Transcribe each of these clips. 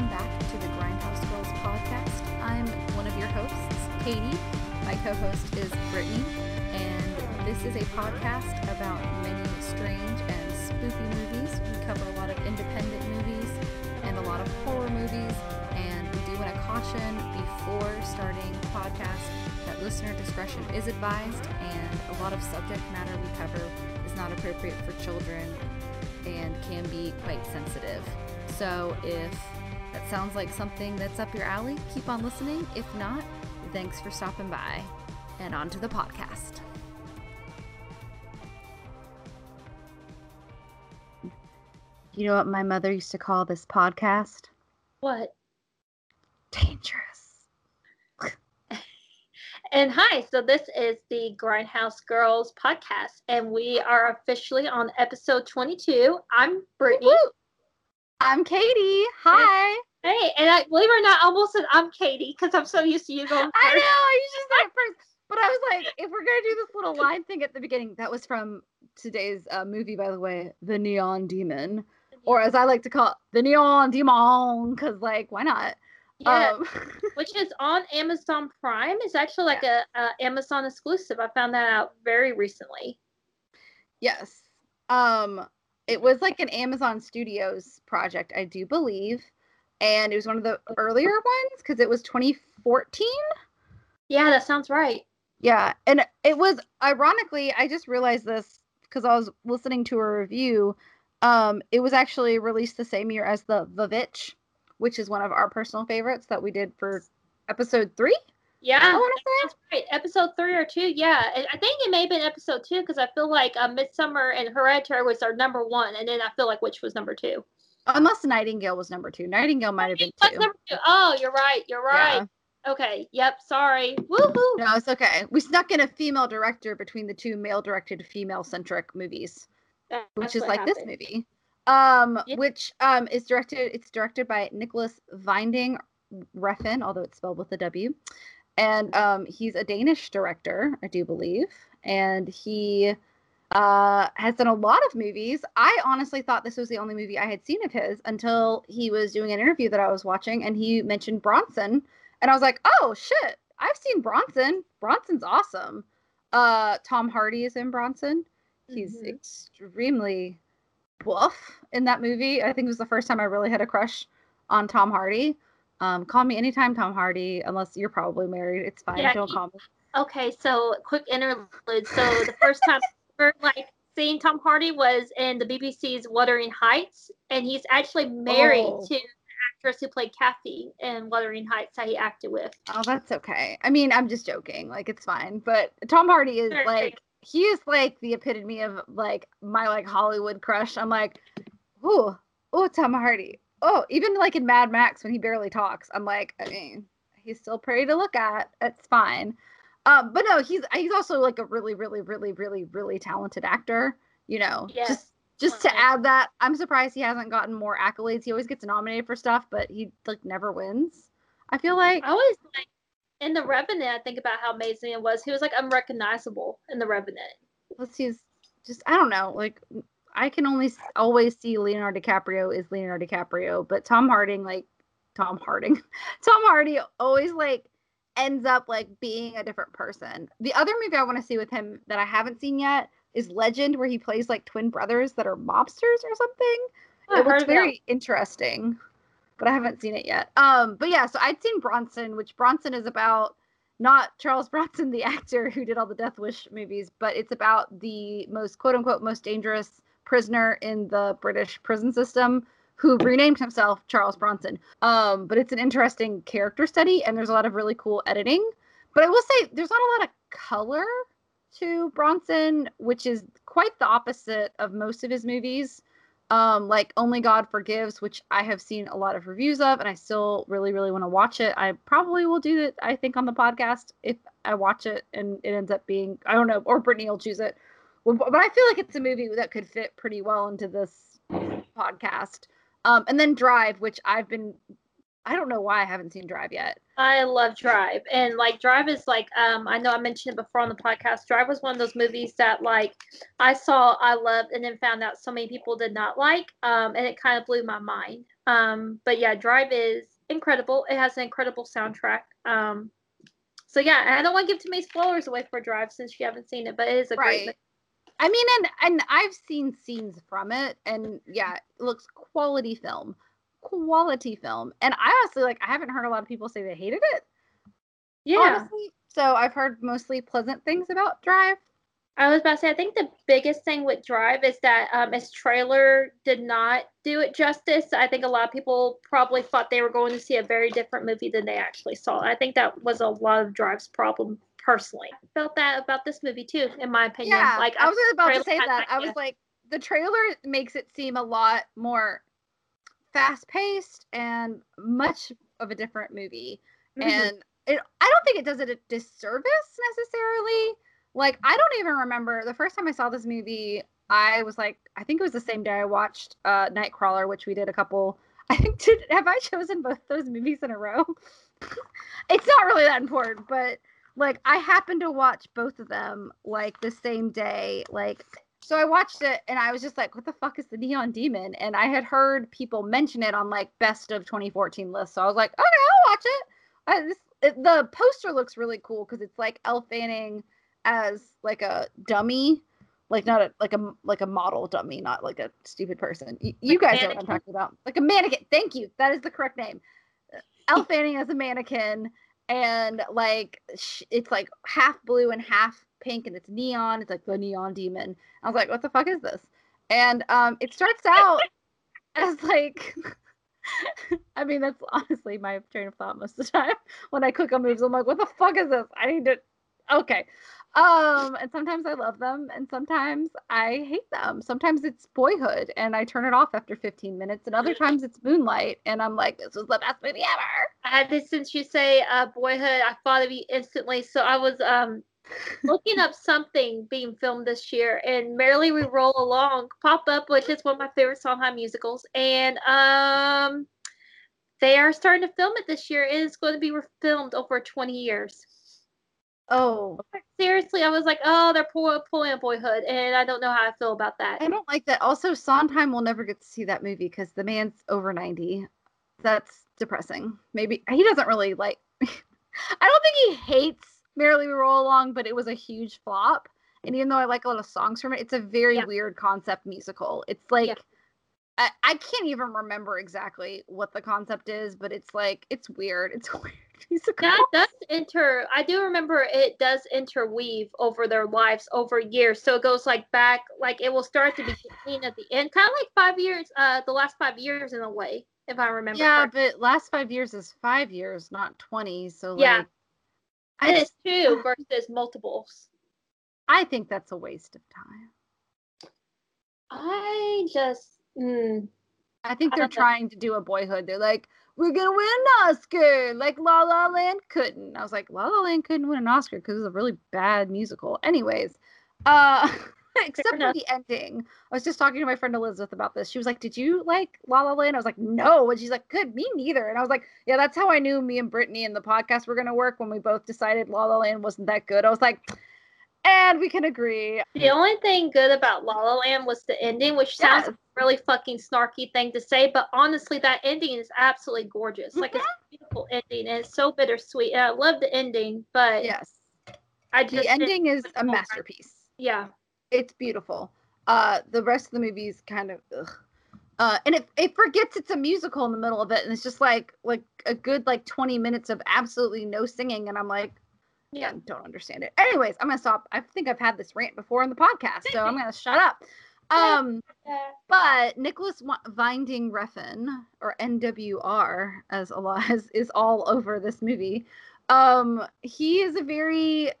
welcome back to the Grindhouse Girls podcast. I'm one of your hosts, Katie. My co host is Brittany, and this is a podcast about many strange and spooky movies. We cover a lot of independent movies and a lot of horror movies, and we do want to caution before starting podcast that listener discretion is advised, and a lot of subject matter we cover is not appropriate for children and can be quite sensitive. So if sounds like something that's up your alley, keep on listening. If not, thanks for stopping by. And on to the podcast. You know what my mother used to call this podcast? What? Dangerous. And hi, so this is the Grindhouse Girls podcast, and we are officially on episode 22. I'm Brittany. Woo-hoo. I'm Katie. Hi. Hey, and I believe it or not, I almost said I'm Katie because I'm so used to you going first. I know. You just said first. But I was like, if we're gonna do this little line thing at the beginning, that was from today's uh, movie, by the way, The Neon Demon, or as I like to call it, The Neon Demon, because like, why not? Yeah, Um, which is on Amazon Prime. It's actually like a, a Amazon exclusive. I found that out very recently. yes. Um, it was like an Amazon Studios project, I do believe, and it was one of the earlier ones because it was 2014. Yeah, that sounds right. Yeah, and it was ironically, I just realized this because I was listening to a review. Um, it was actually released the same year as the The Vitch, which is one of our personal favorites that we did for episode three. Yeah, I want to say. That's right. Episode three or two. Yeah, and I think it may have been episode two because I feel like uh, Midsommar and Hereditary was our number one, and then I feel like which was number two. Unless Nightingale was number two. Nightingale might have been two. two? Oh, you're right. You're right. Yeah. Okay. Yep. Sorry. Woohoo. No, it's okay. We snuck in a female director between the two male-directed, female-centric movies. That- which is like this movie. Um, Yeah. which um is directed. It's directed by Nicholas Winding Refn, although it's spelled with a W, and um he's a Danish director, I do believe, and he uh has done a lot of movies. I honestly thought this was the only movie I had seen of his until he was doing an interview that I was watching, and he mentioned Bronson, and I was like, oh shit, I've seen Bronson. Bronson's awesome. Uh, Tom Hardy is in Bronson. He's Mhm. extremely buff in that movie. I think it was the first time I really had a crush on Tom Hardy. Um, call me anytime, Tom Hardy, unless you're probably married. It's fine. Yeah, Don't call me. Okay. So quick interlude. So the first time Ever, like seeing Tom Hardy was in the BBC's Wuthering Heights, and he's actually married Oh. to the actress who played Kathy in Wuthering Heights that he acted with. Oh, that's okay. I mean, I'm just joking. Like, it's fine. But Tom Hardy is Sure. like, he is like the epitome of like my like Hollywood crush. I'm like, ooh, oh, Tom Hardy. Oh, even like in Mad Max when he barely talks, I'm like, I mean, he's still pretty to look at. It's fine. Um, but no, he's he's also like a really, really, really, really, really talented actor. You know, Yes. just just to add that, I'm surprised he hasn't gotten more accolades. He always gets nominated for stuff, but he like never wins. I feel like I always like in the Revenant. I think about how amazing it was. He was like unrecognizable in the Revenant. let's see, just I don't know, like I can only always see Leonardo DiCaprio is Leonardo DiCaprio, but Tom Harding, like Tom Harding, Tom Hardy always like ends up like being a different person. The other movie I want to see with him that I haven't seen yet is Legend, where he plays like twin brothers that are mobsters or something. Oh, it looks of that. very interesting, but I haven't seen it yet. Um, but yeah, so I'd seen Bronson, which Bronson is about not Charles Bronson, the actor who did all the Death Wish movies, but it's about the most quote unquote most dangerous prisoner in the British prison system who renamed himself Charles Bronson. Um, but it's an interesting character study and there's a lot of really cool editing. But I will say there's not a lot of color to Bronson, which is quite the opposite of most of his movies. Um, like Only God Forgives, which I have seen a lot of reviews of, and I still really, really want to watch it. I probably will do that, I think, on the podcast if I watch it and it ends up being, I don't know, or Brittany will choose it. But I feel like it's a movie that could fit pretty well into this podcast. Um, and then Drive, which I've been I don't know why I haven't seen Drive yet. I love Drive, and like Drive is like um I know I mentioned it before on the podcast. Drive was one of those movies that like I saw, I loved, and then found out so many people did not like, um, and it kind of blew my mind. Um, but yeah, Drive is incredible. It has an incredible soundtrack. Um, so yeah, I don't want to give too many spoilers away for Drive since you haven't seen it, but it is a Right. great. I mean, and and I've seen scenes from it, and yeah, it looks quality film, quality film. And I honestly like, I haven't heard a lot of people say they hated it. Yeah, honestly. So I've heard mostly pleasant things about Drive. I was about to say, I think the biggest thing with Drive is that um, its trailer did not do it justice. I think a lot of people probably thought they were going to see a very different movie than they actually saw. I think that was a lot of Drive's problem personally. I felt that about this movie too, in my opinion. Yeah, like I was about to say that. I was like, the trailer makes it seem a lot more fast paced and much of a different movie. Mhm. And it, I don't think it does it a disservice necessarily. Like, I don't even remember the first time I saw this movie. I was like, I think it was the same day I watched uh, Nightcrawler, which we did a couple. I think did have I chosen both those movies in a row? it's not really that important, but like I happened to watch both of them like the same day. Like so I watched it and I was just like, what the fuck is the Neon Demon? And I had heard people mention it on like best of 2014 lists. So I was like, okay, I'll watch it. I, this, it the poster looks really cool because it's like Elle Fanning as like a dummy, like not a like a like a model dummy, not like a stupid person. Y- you Like guys know what I'm talking about. Like a mannequin. Thank you. That is the correct name. Elle Fanning as a mannequin, and like it's like half blue and half pink, and it's neon. It's like the neon demon. I was like, what the fuck is this? And um, it starts out as like. I mean, that's honestly my train of thought most of the time when I click on movies. I'm like, what the fuck is this? I need to. Okay. Um, and sometimes I love them, and sometimes I hate them. Sometimes it's Boyhood, and I turn it off after 15 minutes, and other times it's Moonlight, and I'm like, this was the best movie ever. I did since you say uh, boyhood, I thought of you instantly. So I was um looking up something being filmed this year, and Merrily We Roll Along pop up, which is one of my favorite Sondheim musicals, and um they are starting to film it this year. It is going to be filmed over 20 years. Oh, Seriously, I was like, oh, they're pull- pulling a Boyhood, and I don't know how I feel about that. I don't like that. Also, Sondheim will never get to see that movie because the man's over 90. That's depressing. Maybe he doesn't really like. I don't think he hates Merrily We Roll Along, but it was a huge flop. And even though I like a lot of songs from it, it's a very Yeah. weird concept musical. It's like Yeah. I, I can't even remember exactly what the concept is, but it's like it's weird. It's a weird. That does inter. I do remember it does interweave over their lives over years. So it goes like back, like it will start at the beginning at the end, kind of like five years, uh, the last five years in a way, if I remember. yeah, correctly. but last five years is five years, not 20. So Yeah. like, I and just, it's two versus multiples. I think that's a waste of time. I just, mm, I think I they're don't know. trying to do a boyhood. They're like, we're gonna win an Oscar, like La La Land couldn't. I was like, La La Land couldn't win an Oscar because it was a really bad musical. Anyways, uh, except for the ending. I was just talking to my friend Elizabeth about this. She was like, "Did you like La La Land?" I was like, "No," and she's like, "Good, me neither." And I was like, "Yeah, that's how I knew me and Brittany and the podcast were gonna work when we both decided La La Land wasn't that good." I was like, "And we can agree." the only thing good about La La Land was the ending, which sounds a really fucking snarky thing to say, but honestly, that ending is absolutely gorgeous. Like it's a beautiful ending, and it's so bittersweet. And I love the ending, but Yes, I just the ending is a masterpiece. Yeah. it's beautiful. Uh, the rest of the movie is kind of, ugh. uh, and it it forgets it's a musical in the middle of it, and it's just like like a good like twenty minutes of absolutely no singing, and I'm like, yeah, don't understand it. Anyways, I'm gonna stop. I think I've had this rant before in the podcast, so I'm gonna shut up. Um, but Nicholas Wi- Winding Refn or NWR as a lot is, is all over this movie. Um, he is a very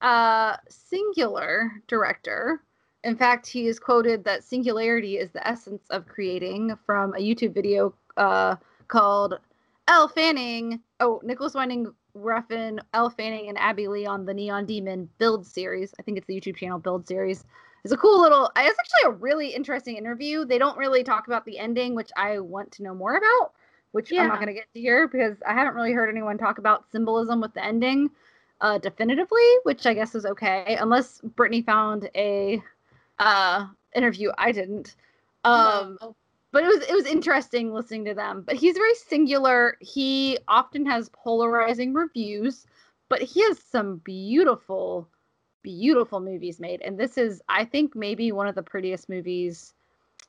uh singular director. In fact, he is quoted that singularity is the essence of creating from a YouTube video uh called Elle Fanning. Oh, Nicholas Winding Refn, Elle Fanning, and Abbey Lee on the Neon Demon Build series. I think it's the YouTube channel Build series. It's a cool little. It's actually a really interesting interview. They don't really talk about the ending, which I want to know more about which I'm not going to get to here because I haven't really heard anyone talk about symbolism with the ending uh, definitively, which I guess is okay, unless Brittany found a uh, interview I didn't. Um, No. But it was it was interesting listening to them. But he's very singular. He often has polarizing reviews, but he has some beautiful, beautiful movies made. And this is, I think, maybe one of the prettiest movies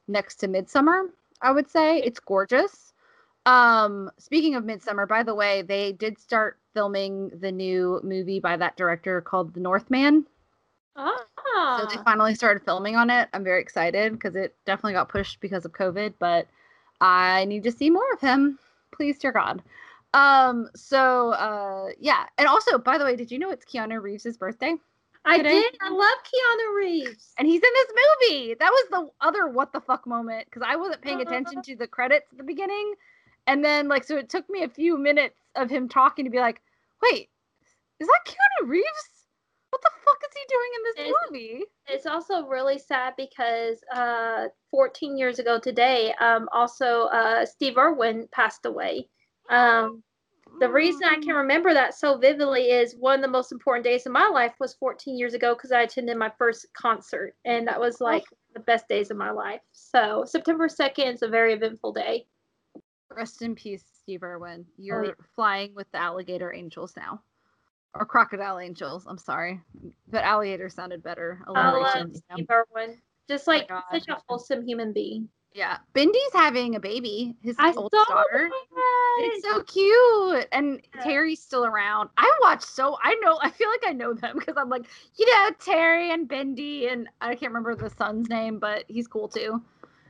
next to Midsommar. I would say it's gorgeous. Um, speaking of Midsommar, by the way, they did start filming the new movie by that director called The Northman. Ah. So they finally started filming on it. I'm very excited because it definitely got pushed because of COVID, but I need to see more of him. Please, dear God. Um, so uh yeah. And also, by the way, did you know it's Keanu Reeves' birthday? I today- did. I love Keanu Reeves. And he's in this movie. That was the other what the fuck moment because I wasn't paying attention to the credits at the beginning. And then like so it took me a few minutes of him talking to be like, wait, is that Keanu Reeves? What the fuck is he doing in this Is- movie? It's also really sad because uh, 14 years ago today, um, also uh, Steve Irwin passed away. Um, the reason I can remember that so vividly is one of the most important days of my life was 14 years ago because I attended my first concert, and that was like the best days of my life. So September 2nd is a very eventful day. Rest in peace, Steve Irwin. Oh, You're yeah. flying with the alligator angels now. Or crocodile angels, I'm sorry. But alligator sounded better. I love Alliteration, you know? Steve Irwin. Just like God. such a wholesome human being. Yeah. Bindi's having a baby, his I oldest daughter. It's so cute. And Yeah. Terry's still around. I watch so I know I feel like I know them because I'm like, you know, Terry and Bindi and I can't remember the son's name, but he's cool too.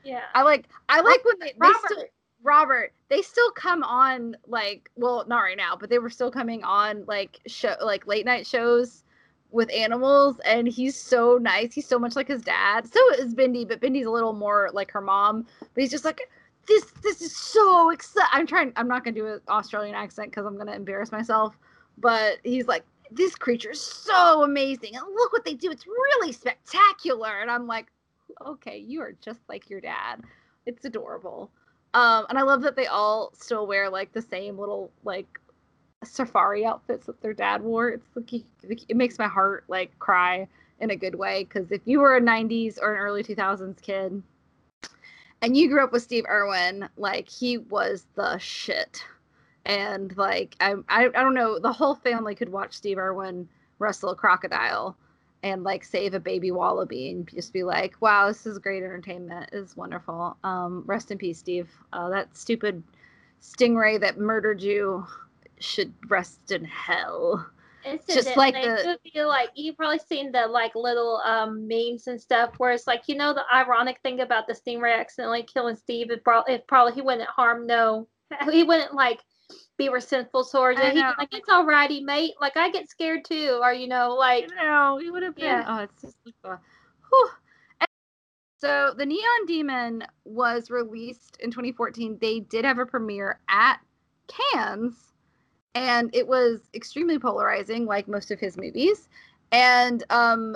yeah. I like I like when they, they still Robert, they still come on like well, not right now, but they were still coming on like show like late night shows with animals and he's so nice. He's so much like his dad. So is Bindi, but Bindi's a little more like her mom. But he's just like this this is so exciting. I'm trying I'm not gonna do an Australian accent because I'm gonna embarrass myself. But he's like, this creature is so amazing. And look what they do. It's really spectacular. And I'm like, okay, you are just like your dad. It's adorable. Um, and I love that they all still wear like the same little like safari outfits that their dad wore. It's like it makes my heart like cry in a good way because if you were a 90s or an early 2000s kid and you grew up with Steve Irwin, like he was the shit. And like I, I I don't know, the whole family could watch Steve Irwin wrestle a crocodile and like save a baby wallaby and just be like, wow, this is great entertainment. It's wonderful. Um, rest in peace, Steve. Uh, that stupid stingray that murdered you should rest in hell. It's Just like the- be like you've probably seen the like little um memes and stuff where it's like you know the ironic thing about the stingray accidentally killing Steve it it probably he wouldn't harm no he wouldn't like be resentful towards I know. like it's alrighty, mate. Like I get scared too, or you know, like You know, he would have been. Yeah. Oh, it's just like, uh, whew. So the Neon Demon was released in 2014. They did have a premiere at Cannes, and it was extremely polarizing, like most of his movies. And um,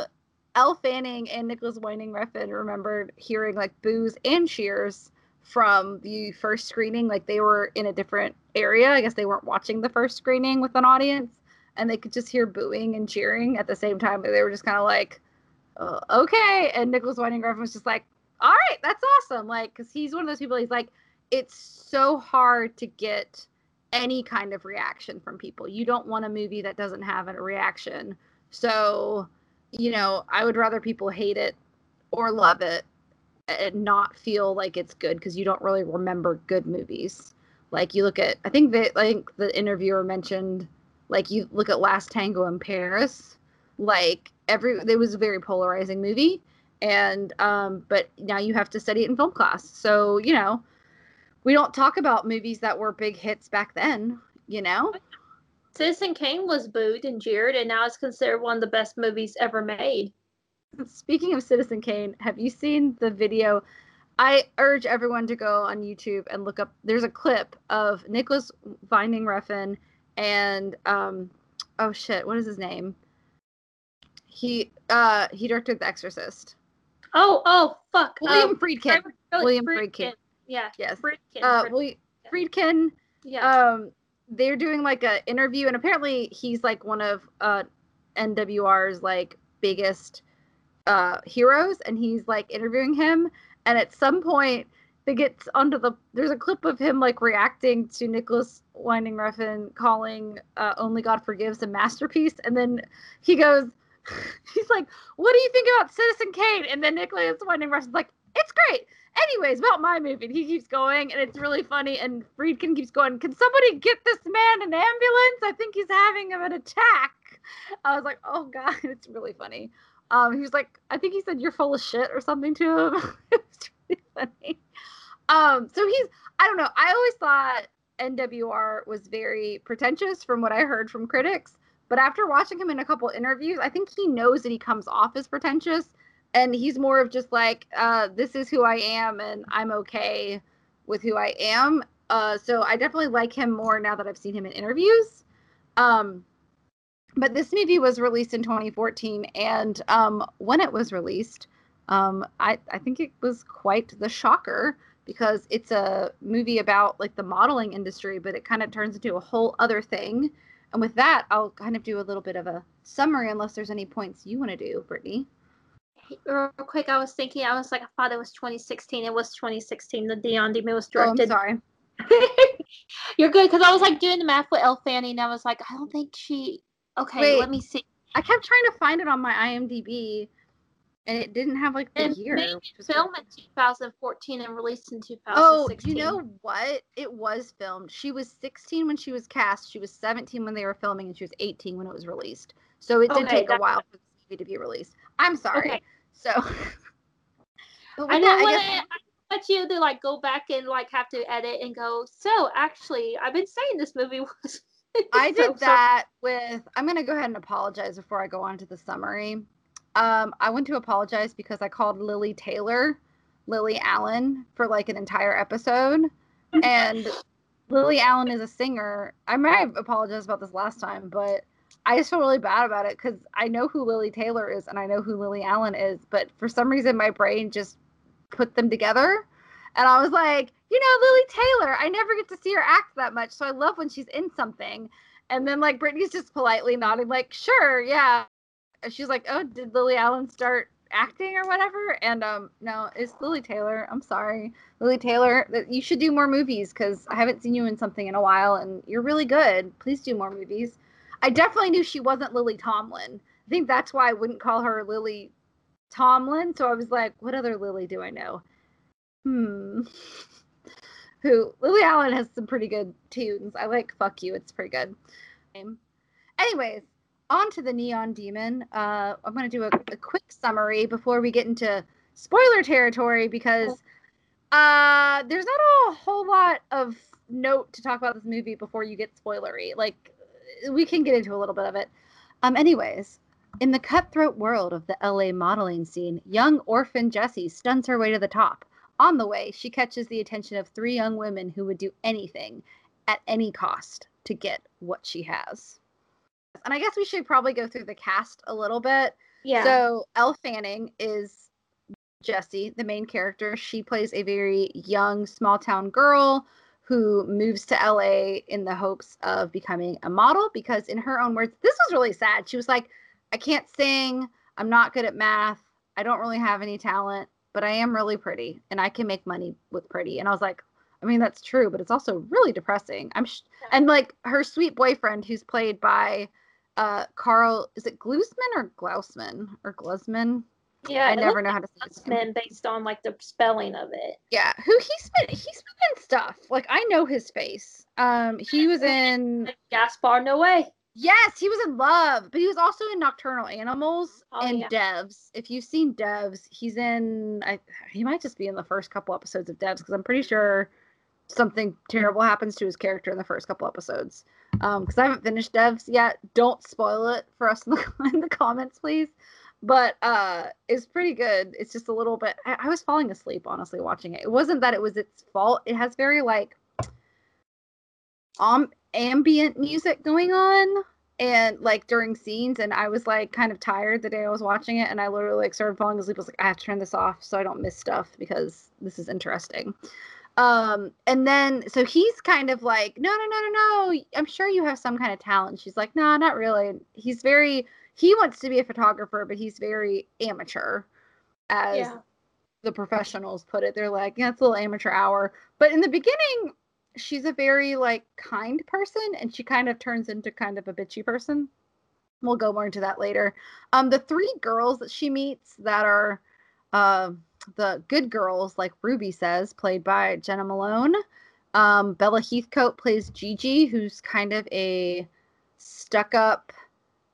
Elle Fanning and Nicholas Winding Refn remembered hearing like boos and cheers from the first screening. Like they were in a different area. I guess they weren't watching the first screening with an audience and they could just hear booing and cheering at the same time. But they were just kind of like, uh, okay. And Nicholas Winding Refn was just like, all right, that's awesome. Like, because he's one of those people. He's like, it's so hard to get any kind of reaction from people. You don't want a movie that doesn't have a reaction. So, you know, I would rather people hate it or love it and not feel like it's good because you don't really remember good movies. Like you look at, I think that like the interviewer mentioned, like you look at Last Tango in Paris, like every it was a very polarizing movie, and um, but now you have to study it in film class, so you know, we don't talk about movies that were big hits back then, you know. Citizen Kane was booed and jeered, and now it's considered one of the best movies ever made. Speaking of Citizen Kane, have you seen the video? I urge everyone to go on YouTube and look up. There's a clip of Nicholas Winding Refn and um, oh shit, what is his name? He uh he directed The Exorcist. Oh, oh, fuck. William um, Friedkin. William William Friedkin. Yeah, Yes. Friedkin. Uh, Friedkin. Friedkin. Yeah. Um, they're doing like a interview, and apparently he's like one of uh NWR's like biggest uh heroes, and he's like interviewing him. And at some point, they get onto the. There's a clip of him like reacting to Nicholas Winding Refn calling uh, "Only God Forgives" a masterpiece, and then he goes. He's like, "What do you think about Citizen Kane?" And then Nicholas Winding Refn's like, "It's great." anyways, about my movie. And he keeps going, and it's really funny. And Friedkin keeps going, Can somebody get this man an ambulance? I think he's having an attack. I was like, Oh, God, it's really funny. Um, he was like, I think he said, You're full of shit or something to him. it was really funny. Um, so he's, I don't know. I always thought NWR was very pretentious from what I heard from critics. But after watching him in a couple interviews, I think he knows that he comes off as pretentious and he's more of just like uh, this is who i am and i'm okay with who i am uh, so i definitely like him more now that i've seen him in interviews um, but this movie was released in 2014 and um, when it was released um, I, I think it was quite the shocker because it's a movie about like the modeling industry but it kind of turns into a whole other thing and with that i'll kind of do a little bit of a summary unless there's any points you want to do brittany real quick, I was thinking, I was like, I thought it was 2016. It was 2016. The Neon Demon was directed. Oh, I'm sorry. You're good because I was like doing the math with Elle Fanning, and I was like, I don't think she. Okay, Wait, let me see. I kept trying to find it on my IMDb, and it didn't have like the and year. Filmed in 2014 and released in 2016. Oh, you know what? It was filmed. She was 16 when she was cast. She was 17 when they were filming, and she was 18 when it was released. So it did okay, take a while for the movie to be released. I'm sorry. Okay. So I know what I, I want you to like go back and like have to edit and go. So actually, I've been saying this movie was. I did so, that with. I'm gonna go ahead and apologize before I go on to the summary. Um, I want to apologize because I called Lili Taylor Lily Allen for like an entire episode, and Lily Allen is a singer. I might have apologized about this last time, but I just feel really bad about it because I know who Lili Taylor is and I know who Lily Allen is, but for some reason my brain just put them together. And I was like, you know, Lili Taylor, I never get to see her act that much. So I love when she's in something. And then like Brittany's just politely nodding, like, sure, yeah. And she's like, oh, did Lily Allen start acting or whatever? And um, no, it's Lili Taylor. I'm sorry, Lili Taylor. You should do more movies because I haven't seen you in something in a while, and you're really good. Please do more movies. I definitely knew she wasn't Lily Tomlin. I think that's why I wouldn't call her Lily Tomlin. So I was like, what other Lily do I know? Hmm. Who Lily Allen has some pretty good tunes. I like Fuck You, it's pretty good. Anyways, on to the Neon Demon. Uh, I'm going to do a, a, quick summary before we get into spoiler territory because uh, there's not a whole lot of note to talk about this movie before you get spoilery. Like, we can get into a little bit of it. Um, anyways, in the cutthroat world of the LA modeling scene, young orphan Jessie stuns her way to the top. On the way, she catches the attention of three young women who would do anything at any cost to get what she has. And I guess we should probably go through the cast a little bit. Yeah. So Elle Fanning is Jessie, the main character. She plays a very young small town girl who moves to LA in the hopes of becoming a model because, in her own words, this was really sad. She was like, I can't sing. I'm not good at math. I don't really have any talent, but I am really pretty and I can make money with pretty. And I was like, I mean, that's true, but it's also really depressing. I'm sh- and like her sweet boyfriend, who's played by uh Karl, is it Glusman or Glausman or Glusman? Yeah, I never know how to say his name. based on like the spelling of it. Yeah, who he's been he's been in stuff. Like I know his face. Um, he was in Gaspar Noé. Yes, he was in Love, but he was also in Nocturnal Animals oh, and yeah. Devs. If you've seen Devs, he's in. I he might just be in the first couple episodes of Devs because I'm pretty sure something terrible happens to his character in the first couple episodes. Um, because I haven't finished Devs yet. Don't spoil it for us in the, in the comments, please but uh it's pretty good it's just a little bit I, I, was falling asleep honestly watching it it wasn't that it was its fault it has very like um ambient music going on and like during scenes and i was like kind of tired the day i was watching it and i literally like started falling asleep i was like i have to turn this off so i don't miss stuff because this is interesting Um, and then so he's kind of like, no, no, no, no, no. I'm sure you have some kind of talent. She's like, no, nah, not really. He's very he wants to be a photographer, but he's very amateur, as yeah. the professionals put it. They're like, yeah, it's a little amateur hour. But in the beginning, she's a very like kind person, and she kind of turns into kind of a bitchy person. We'll go more into that later. Um, the three girls that she meets that are uh, the good girls, like Ruby says, played by Jena Malone. Um, Bella Heathcote plays Gigi, who's kind of a stuck up,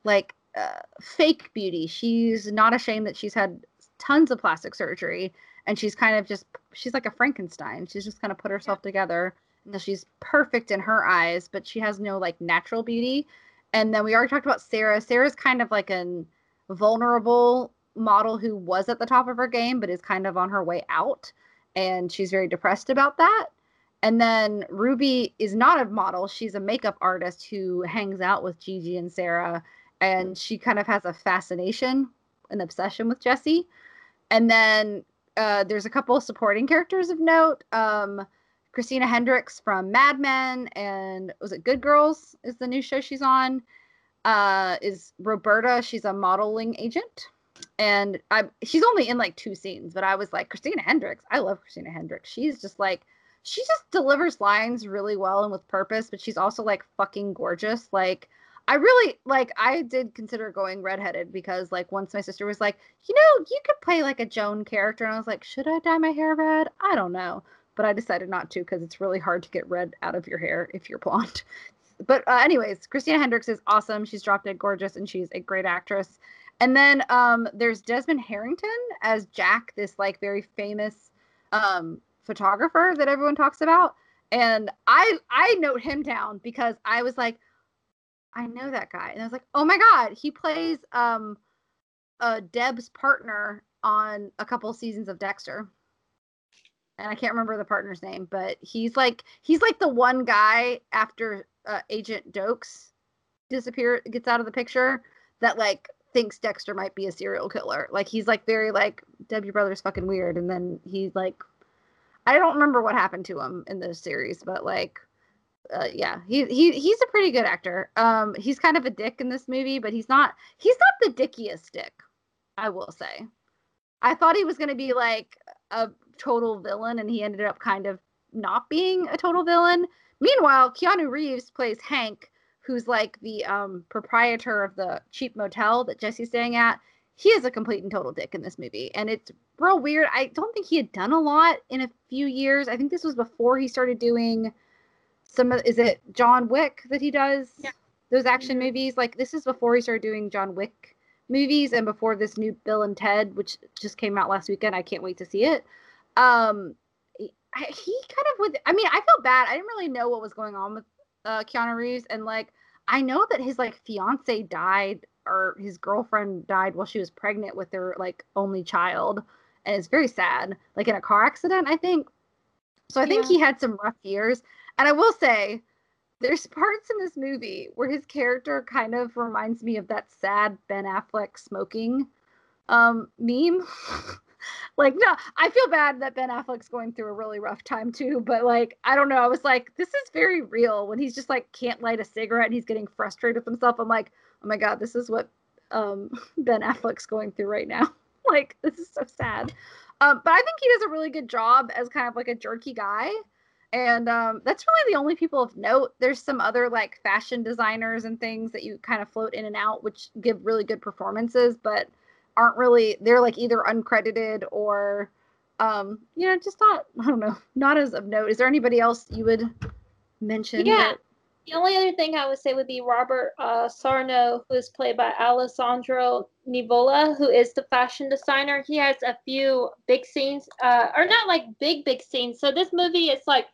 like uh, fake beauty. She's not ashamed that she's had tons of plastic surgery and she's kind of just she's like a Frankenstein. She's just kind of put herself yeah. together. And she's perfect in her eyes, but she has no like natural beauty. And then we already talked about Sarah. Sarah's kind of like an vulnerable model who was at the top of her game, but is kind of on her way out. And she's very depressed about that. And then Ruby is not a model. She's a makeup artist who hangs out with Gigi and Sarah and she kind of has a fascination, an obsession with Jesse. And then uh, there's a couple of supporting characters of note. Um, Christina Hendricks from Mad Men and was it Good Girls is the new show she's on. Uh, is Roberta? She's a modeling agent, and I she's only in like two scenes, but I was like Christina Hendricks. I love Christina Hendricks. She's just like she just delivers lines really well and with purpose, but she's also like fucking gorgeous. Like I really like I did consider going redheaded because like once my sister was like, you know, you could play like a Joan character and I was like, should I dye my hair red? I don't know. But I decided not to because it's really hard to get red out of your hair if you're blonde. But uh, anyways, Christina Hendricks is awesome. She's drop dead gorgeous and she's a great actress. And then um, there's Desmond Harrington as Jack, this like very famous um, photographer that everyone talks about. And I I note him down because I was like, I know that guy. And I was like, oh my God, he plays um uh Deb's partner on a couple seasons of Dexter. And I can't remember the partner's name, but he's like he's like the one guy after uh, Agent Doakes disappear gets out of the picture that like thinks Dexter might be a serial killer. Like he's like very like your brother's fucking weird, and then he's like I don't remember what happened to him in the series, but like uh, yeah, he, he he's a pretty good actor. Um, he's kind of a dick in this movie, but he's not he's not the dickiest dick. I will say. I thought he was going to be like a total villain, and he ended up kind of not being a total villain. Meanwhile, Keanu Reeves plays Hank, who's like the um, proprietor of the cheap motel that Jesse's staying at. He is a complete and total dick in this movie, and it's real weird. I don't think he had done a lot in a few years. I think this was before he started doing some of is it John Wick that he does yeah. those action mm-hmm. movies? Like this is before he started doing John Wick movies and before this new Bill and Ted, which just came out last weekend. I can't wait to see it. Um, he, kind of with. I mean, I felt bad. I didn't really know what was going on with uh, Keanu Reeves, and like I know that his like fiance died or his girlfriend died while she was pregnant with their like only child, and it's very sad. Like in a car accident, I think. So I think he had some rough years. And I will say, there's parts in this movie where his character kind of reminds me of that sad Ben Affleck smoking um, meme. like, no, I feel bad that Ben Affleck's going through a really rough time too, but like, I don't know. I was like, this is very real when he's just like can't light a cigarette and he's getting frustrated with himself. I'm like, oh my God, this is what um, Ben Affleck's going through right now. like, this is so sad. Um, but I think he does a really good job as kind of like a jerky guy and um, that's really the only people of note. There's some other like fashion designers and things that you kind of float in and out, which give really good performances, but aren't really. They're like either uncredited or, um, you know, just not. I don't know, not as of note. Is there anybody else you would mention? Yeah. That... The only other thing I would say would be Robert uh, Sarno, who is played by Alessandro Nivola, who is the fashion designer. He has a few big scenes, uh, or not like big, big scenes. So this movie is like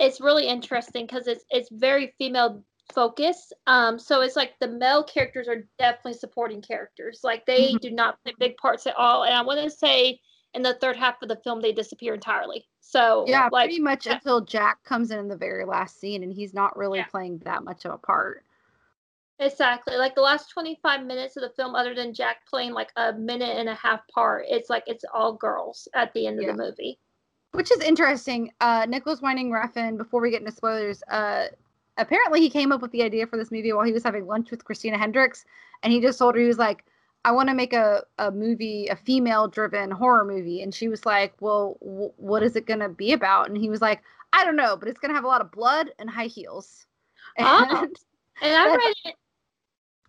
it's really interesting because it's it's very female focused. Um, so it's like the male characters are definitely supporting characters. Like they mm-hmm. do not play big parts at all. And I want to say in the third half of the film they disappear entirely. So yeah, like, pretty much yeah. until Jack comes in in the very last scene, and he's not really yeah. playing that much of a part. Exactly. Like the last 25 minutes of the film, other than Jack playing like a minute and a half part, it's like it's all girls at the end yeah. of the movie. which is interesting. Uh, Nicholas Winding Refn. Before we get into spoilers, uh, apparently he came up with the idea for this movie while he was having lunch with Christina Hendricks, and he just told her he was like, "I want to make a a movie, a female driven horror movie," and she was like, "Well, w- what is it gonna be about?" And he was like, "I don't know, but it's gonna have a lot of blood and high heels." Oh. And I read it.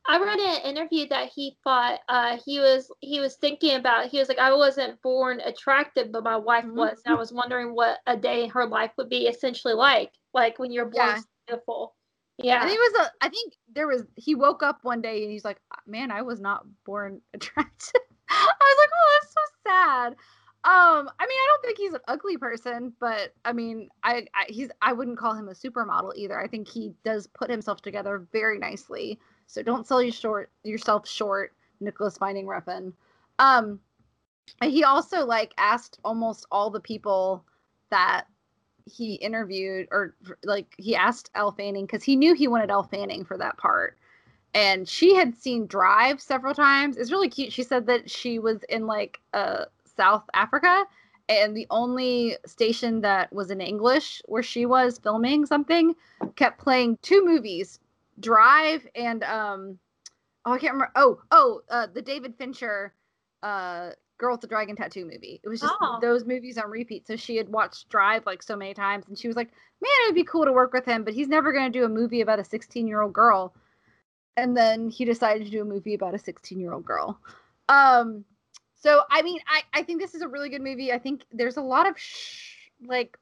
I read an interview that he thought uh, he was he was thinking about. He was like, I wasn't born attractive, but my wife Mhm. was. And I was wondering what a day in her life would be essentially like, like when you're born Yeah. Beautiful. I Yeah. think it was a. I think there was. He woke up one day and he's like, "Man, I was not born attractive." I was like, "Oh, that's so sad." Um, I mean, I don't think he's an ugly person, but I mean, I, I he's. I wouldn't call him a supermodel either. I think he does put himself together very nicely. So don't sell you short yourself short, Nicholas Winding Refn. Um, and he also like asked almost all the people that he interviewed or like he asked Elle Fanning because he knew he wanted Elle Fanning for that part. And she had seen Drive several times. It's really cute. She said that she was in like uh South Africa and the only station that was in English where she was filming something kept playing two movies, Drive and um oh I can't remember oh oh uh the David Fincher uh Girl with the Dragon Tattoo movie. It was just Oh. those movies on repeat. So she had watched Drive like so many times and she was like, Man, it would be cool to work with him, but he's never gonna do a movie about a 16 year old girl. And then he decided to do a movie about a 16 year old girl. Um so I mean I, I think this is a really good movie. I think there's a lot of sh- like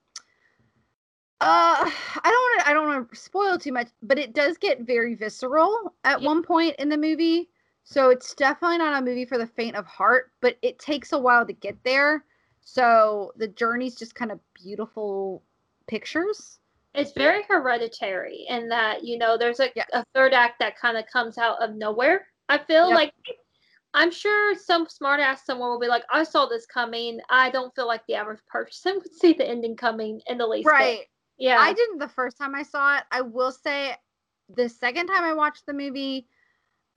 uh I don't want to I don't want to spoil too much, but it does get very visceral at Yeah. one point in the movie. So it's definitely not a movie for the faint of heart, but it takes a while to get there. So the journey's just kind of beautiful pictures. It's very hereditary in that, you know, there's a, Yeah. a third act that kind of comes out of nowhere. I feel Yep. like I'm sure some smart ass someone will be like, I saw this coming. I don't feel like the average person would see the ending coming in the least. bit." Right. Yeah. I didn't the first time I saw it. I will say the second time I watched the movie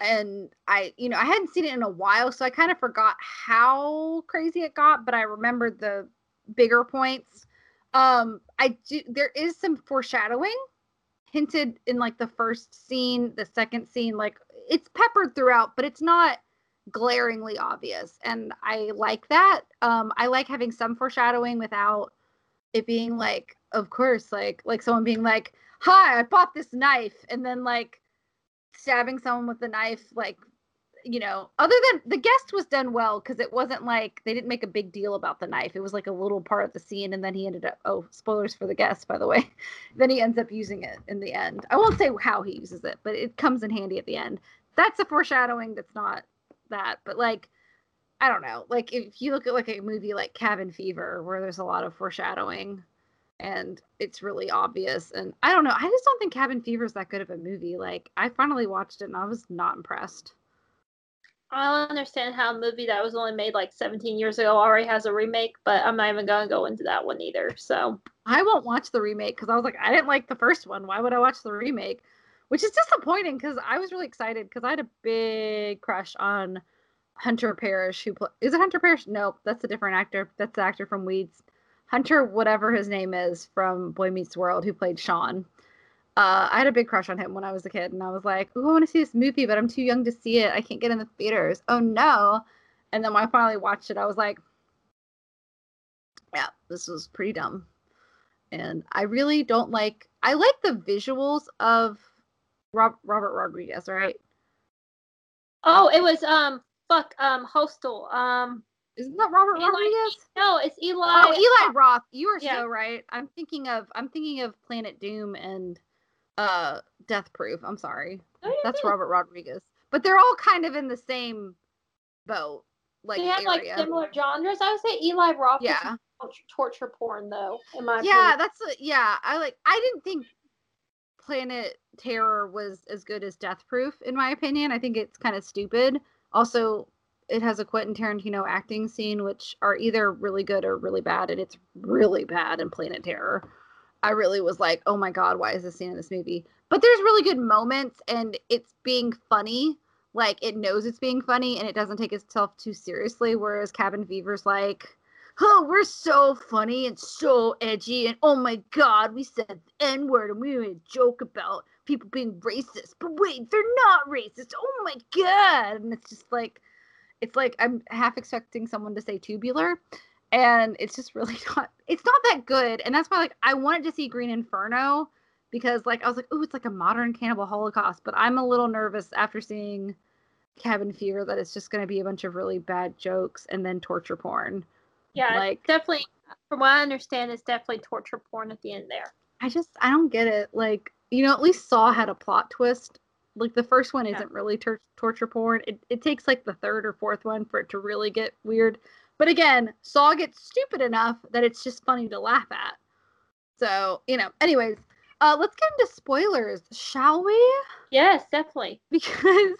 and I, you know, I hadn't seen it in a while, so I kind of forgot how crazy it got, but I remembered the bigger points. Um I do there is some foreshadowing hinted in like the first scene, the second scene, like it's peppered throughout, but it's not glaringly obvious. And I like that. Um I like having some foreshadowing without it being like of course like like someone being like hi i bought this knife and then like stabbing someone with the knife like you know other than the guest was done well because it wasn't like they didn't make a big deal about the knife. It was like a little part of the scene and then he ended up oh spoilers for the guest by the way. Then he ends up using it in the end. I won't say how he uses it but it comes in handy at the end. That's a foreshadowing that's not that but like I don't know. Like if you look at like a movie like Cabin Fever, where there's a lot of foreshadowing, and it's really obvious. And I don't know. I just don't think Cabin Fever is that good of a movie. Like I finally watched it and I was not impressed. I don't understand how a movie that was only made like 17 years ago already has a remake, but I'm not even going to go into that one either. So, I won't watch the remake because I was like, I didn't like the first one. Why would I watch the remake? Which is disappointing because I was really excited because I had a big crush on Hunter Parrish, who pl- is it Hunter Parrish? No, that's a different actor. That's the actor from Weeds. Hunter, whatever his name is from Boy Meets World, who played Sean. Uh, I had a big crush on him when I was a kid, and I was like, "Oh, I want to see this movie, but I'm too young to see it. I can't get in the theaters. Oh no!" And then when I finally watched it, I was like, "Yeah, this was pretty dumb." And I really don't like. I like the visuals of Rob, Robert Rodriguez, right? oh, it was um fuck um Hostel. Um Isn't that Robert Eli- Rodriguez? no, it's Eli. Oh, Eli Roth. You are Yeah. so right. I'm thinking of I'm thinking of Planet Doom and uh Death Proof. I'm sorry. No, That's good. Robert Rodriguez. But they're all kind of in the same boat, like They have like similar genres. I would say Eli Roth yeah. torture, torture porn though, in my Yeah, opinion. that's a, yeah. I like I didn't think Planet Terror was as good as Death Proof in my opinion. I think it's kind of stupid. Also, it has a Quentin Tarantino acting scene which are either really good or really bad and it's really bad in Planet Terror. I really was like, "Oh my god, why is this scene in this movie?" But there's really good moments and it's being funny. Like it knows it's being funny and it doesn't take itself too seriously whereas Cabin Fever's like oh, we're so funny and so edgy, and oh my god, we said the N word and we made a joke about people being racist. But wait, they're not racist. Oh my god. And it's just like it's like I'm half expecting someone to say tubular. And it's just really not it's not that good. And that's why like I wanted to see Green Inferno because like I was like, oh, it's like a modern cannibal holocaust. But I'm a little nervous after seeing Cabin Fever that it's just gonna be a bunch of really bad jokes and then torture porn. Yeah, like definitely from what I understand, it's definitely torture porn at the end there. I just I don't get it. Like you know, at least Saw had a plot twist. Like the first one isn't yeah. really tor- torture porn. It it takes like the third or fourth one for it to really get weird. But again, Saw gets stupid enough that it's just funny to laugh at. So you know. Anyways, uh, let's get into spoilers, shall we? Yes, definitely. Because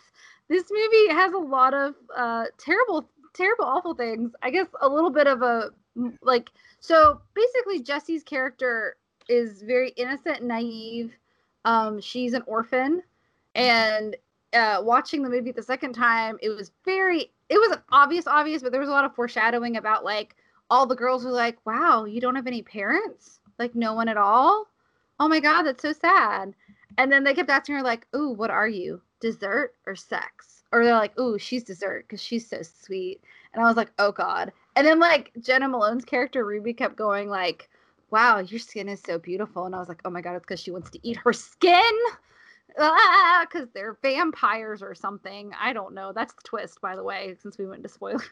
this movie has a lot of uh, terrible, terrible, awful things. I guess a little bit of a like. So basically, Jesse's character is very innocent and naive um, she's an orphan, and uh, watching the movie the second time, it was very, it wasn't obvious, obvious, but there was a lot of foreshadowing about like all the girls were like, "Wow, you don't have any parents? Like no one at all? Oh my god, that's so sad." And then they kept asking her like, "Ooh, what are you? Dessert or sex?" Or they're like, "Ooh, she's dessert because she's so sweet." And I was like, "Oh god." And then like Jena Malone's character Ruby kept going like, wow, your skin is so beautiful. And I was like, oh my God, it's because she wants to eat her skin. Because ah, they're vampires or something. I don't know. That's the twist, by the way, since we went into spoilers.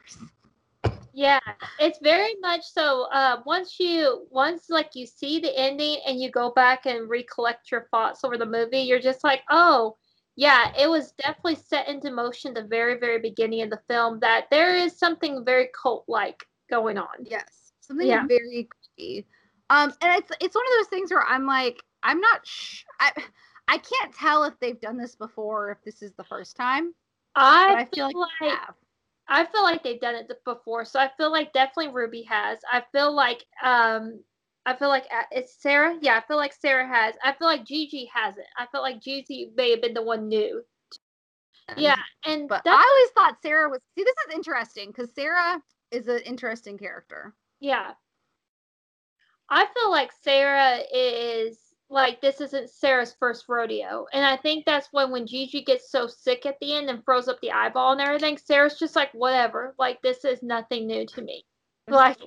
Yeah, it's very much so. Uh, once you, once like you see the ending and you go back and recollect your thoughts over the movie, you're just like, oh, yeah, it was definitely set into motion the very, very beginning of the film that there is something very cult like going on. Yes, something yeah. very creepy. Um, and it's it's one of those things where I'm like, I'm not. Sh- I I can't tell if they've done this before or if this is the first time. I, I feel, feel like, like I feel like they've done it before, so I feel like definitely Ruby has. I feel like um, I feel like uh, it's Sarah. Yeah, I feel like Sarah has. I feel like Gigi hasn't. I feel like Gigi may have been the one new. Yeah, and but I always thought Sarah was. See, this is interesting because Sarah is an interesting character. Yeah, I feel like Sarah is like this isn't Sarah's first rodeo. And I think that's when when Gigi gets so sick at the end and throws up the eyeball and everything, Sarah's just like, whatever. Like this is nothing new to me. Like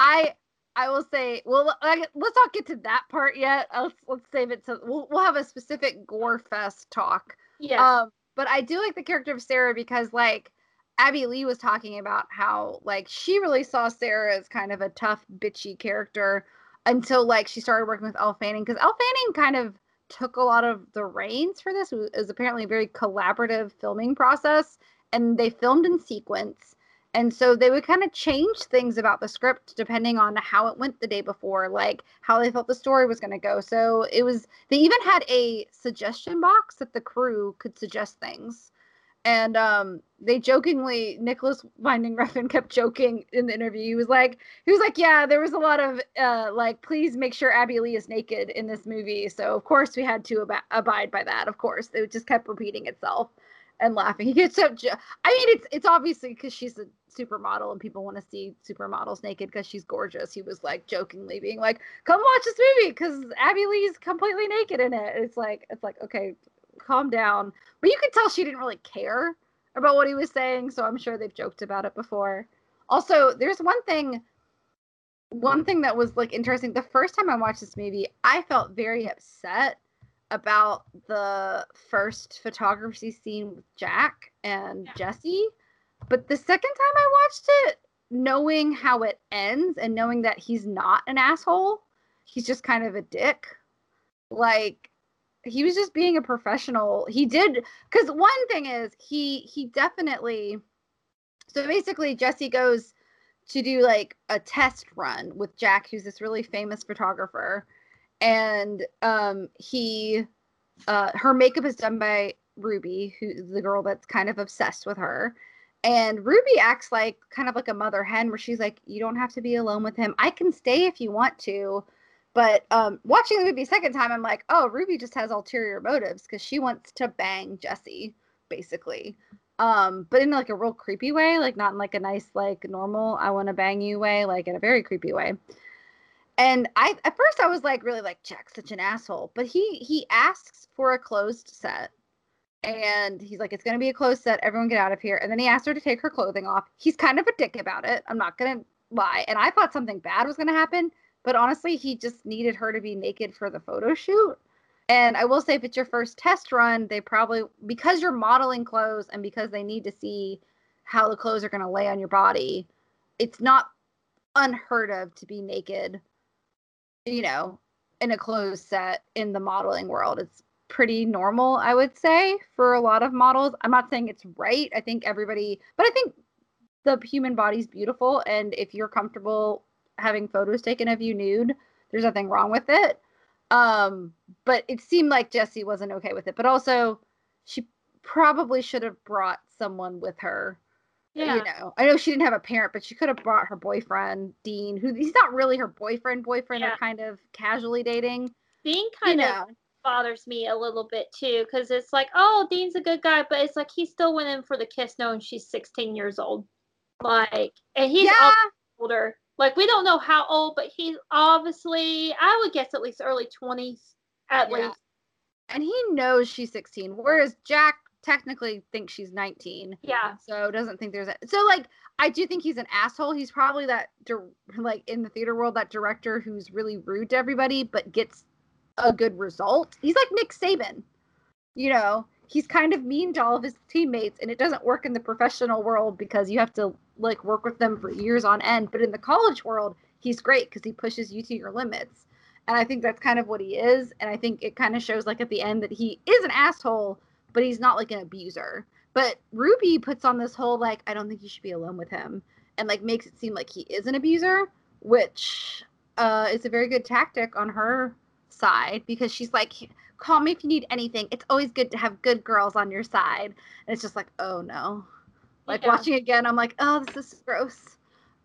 I I will say, well, let's not get to that part yet. Let's let's save it to we'll we'll have a specific gore fest talk. Yeah. Um, but I do like the character of Sarah because like Abbey Lee was talking about how like she really saw Sarah as kind of a tough, bitchy character until like she started working with Elle Fanning because Elle Fanning kind of took a lot of the reins for this. It was apparently a very collaborative filming process, and they filmed in sequence. And so they would kind of change things about the script depending on how it went the day before, like how they felt the story was going to go. So it was, they even had a suggestion box that the crew could suggest things and um they jokingly Nicholas Winding Refn kept joking in the interview. He was like he was like, Yeah, there was a lot of uh like please make sure Abbey Lee is naked in this movie. So of course we had to ab- abide by that, of course. It just kept repeating itself and laughing. He gets so jo- I mean it's it's obviously because she's a supermodel and people want to see supermodels naked because she's gorgeous. He was like jokingly being like, Come watch this movie because Abbey Lee's completely naked in it. It's like it's like, okay, calm down. But you could tell she didn't really care about what he was saying, so I'm sure they've joked about it before. Also, there's one thing one thing that was like interesting. The first time I watched this movie, I felt very upset about the first photography scene with Jack and Jesse. But the second time I watched it, knowing how it ends and knowing that he's not an asshole, he's just kind of a dick. Like he was just being a professional. He did because one thing is he he definitely so basically Jesse goes to do like a test run with Jack, who's this really famous photographer, and um he uh her makeup is done by Ruby, who's the girl that's kind of obsessed with her. And Ruby acts like kind of like a mother hen where she's like, You don't have to be alone with him. I can stay if you want to but um, watching the movie second time, I'm like, oh, Ruby just has ulterior motives because she wants to bang Jesse, basically. Um, but in like a real creepy way, like not in like a nice, like normal, I want to bang you way, like in a very creepy way. And I at first I was like really like Jack's such an asshole, but he he asks for a closed set. And he's like, it's gonna be a closed set, everyone get out of here. And then he asks her to take her clothing off. He's kind of a dick about it. I'm not gonna lie. And I thought something bad was gonna happen, but honestly, he just needed her to be naked for the photo shoot. And I will say, if it's your first test run, they probably, because you're modeling clothes and because they need to see how the clothes are going to lay on your body, it's not unheard of to be naked, you know, in a clothes set in the modeling world. It's pretty normal, I would say, for a lot of models. I'm not saying it's right. I think everybody, but I think the human body's beautiful. And if you're comfortable having photos taken of you nude, there's nothing wrong with it. Um, but it seemed like Jesse wasn't okay with it. But also, she probably should have brought someone with her. Yeah. You know, I know she didn't have a parent, but she could have brought her boyfriend, Dean, who he's not really her boyfriend. Boyfriend, yeah. they're kind of casually dating. Dean kind you of bothers me a little bit too, because it's like, oh, Dean's a good guy, but it's like he still went in for the kiss knowing she's 16 years old. Like, and he's yeah. older. Like we don't know how old, but he's obviously I would guess at least early twenties at yeah. least. And he knows she's sixteen, whereas Jack technically thinks she's nineteen. Yeah. So doesn't think there's a so like I do think he's an asshole. He's probably that like in the theater world that director who's really rude to everybody but gets a good result. He's like Nick Saban. You know, he's kind of mean to all of his teammates and it doesn't work in the professional world because you have to like work with them for years on end. But in the college world he's great because he pushes you to your limits. And i think that's kind of what he is and i think it kind of shows like at the end that he is an asshole but he's not like an abuser. But ruby puts on this whole like i don't think you should be alone with him and like makes it seem like he is an abuser which uh is a very good tactic on her side because she's like call me if you need anything it's always good to have good girls on your side and it's just like oh no like yeah. watching again, I'm like, oh, this is gross.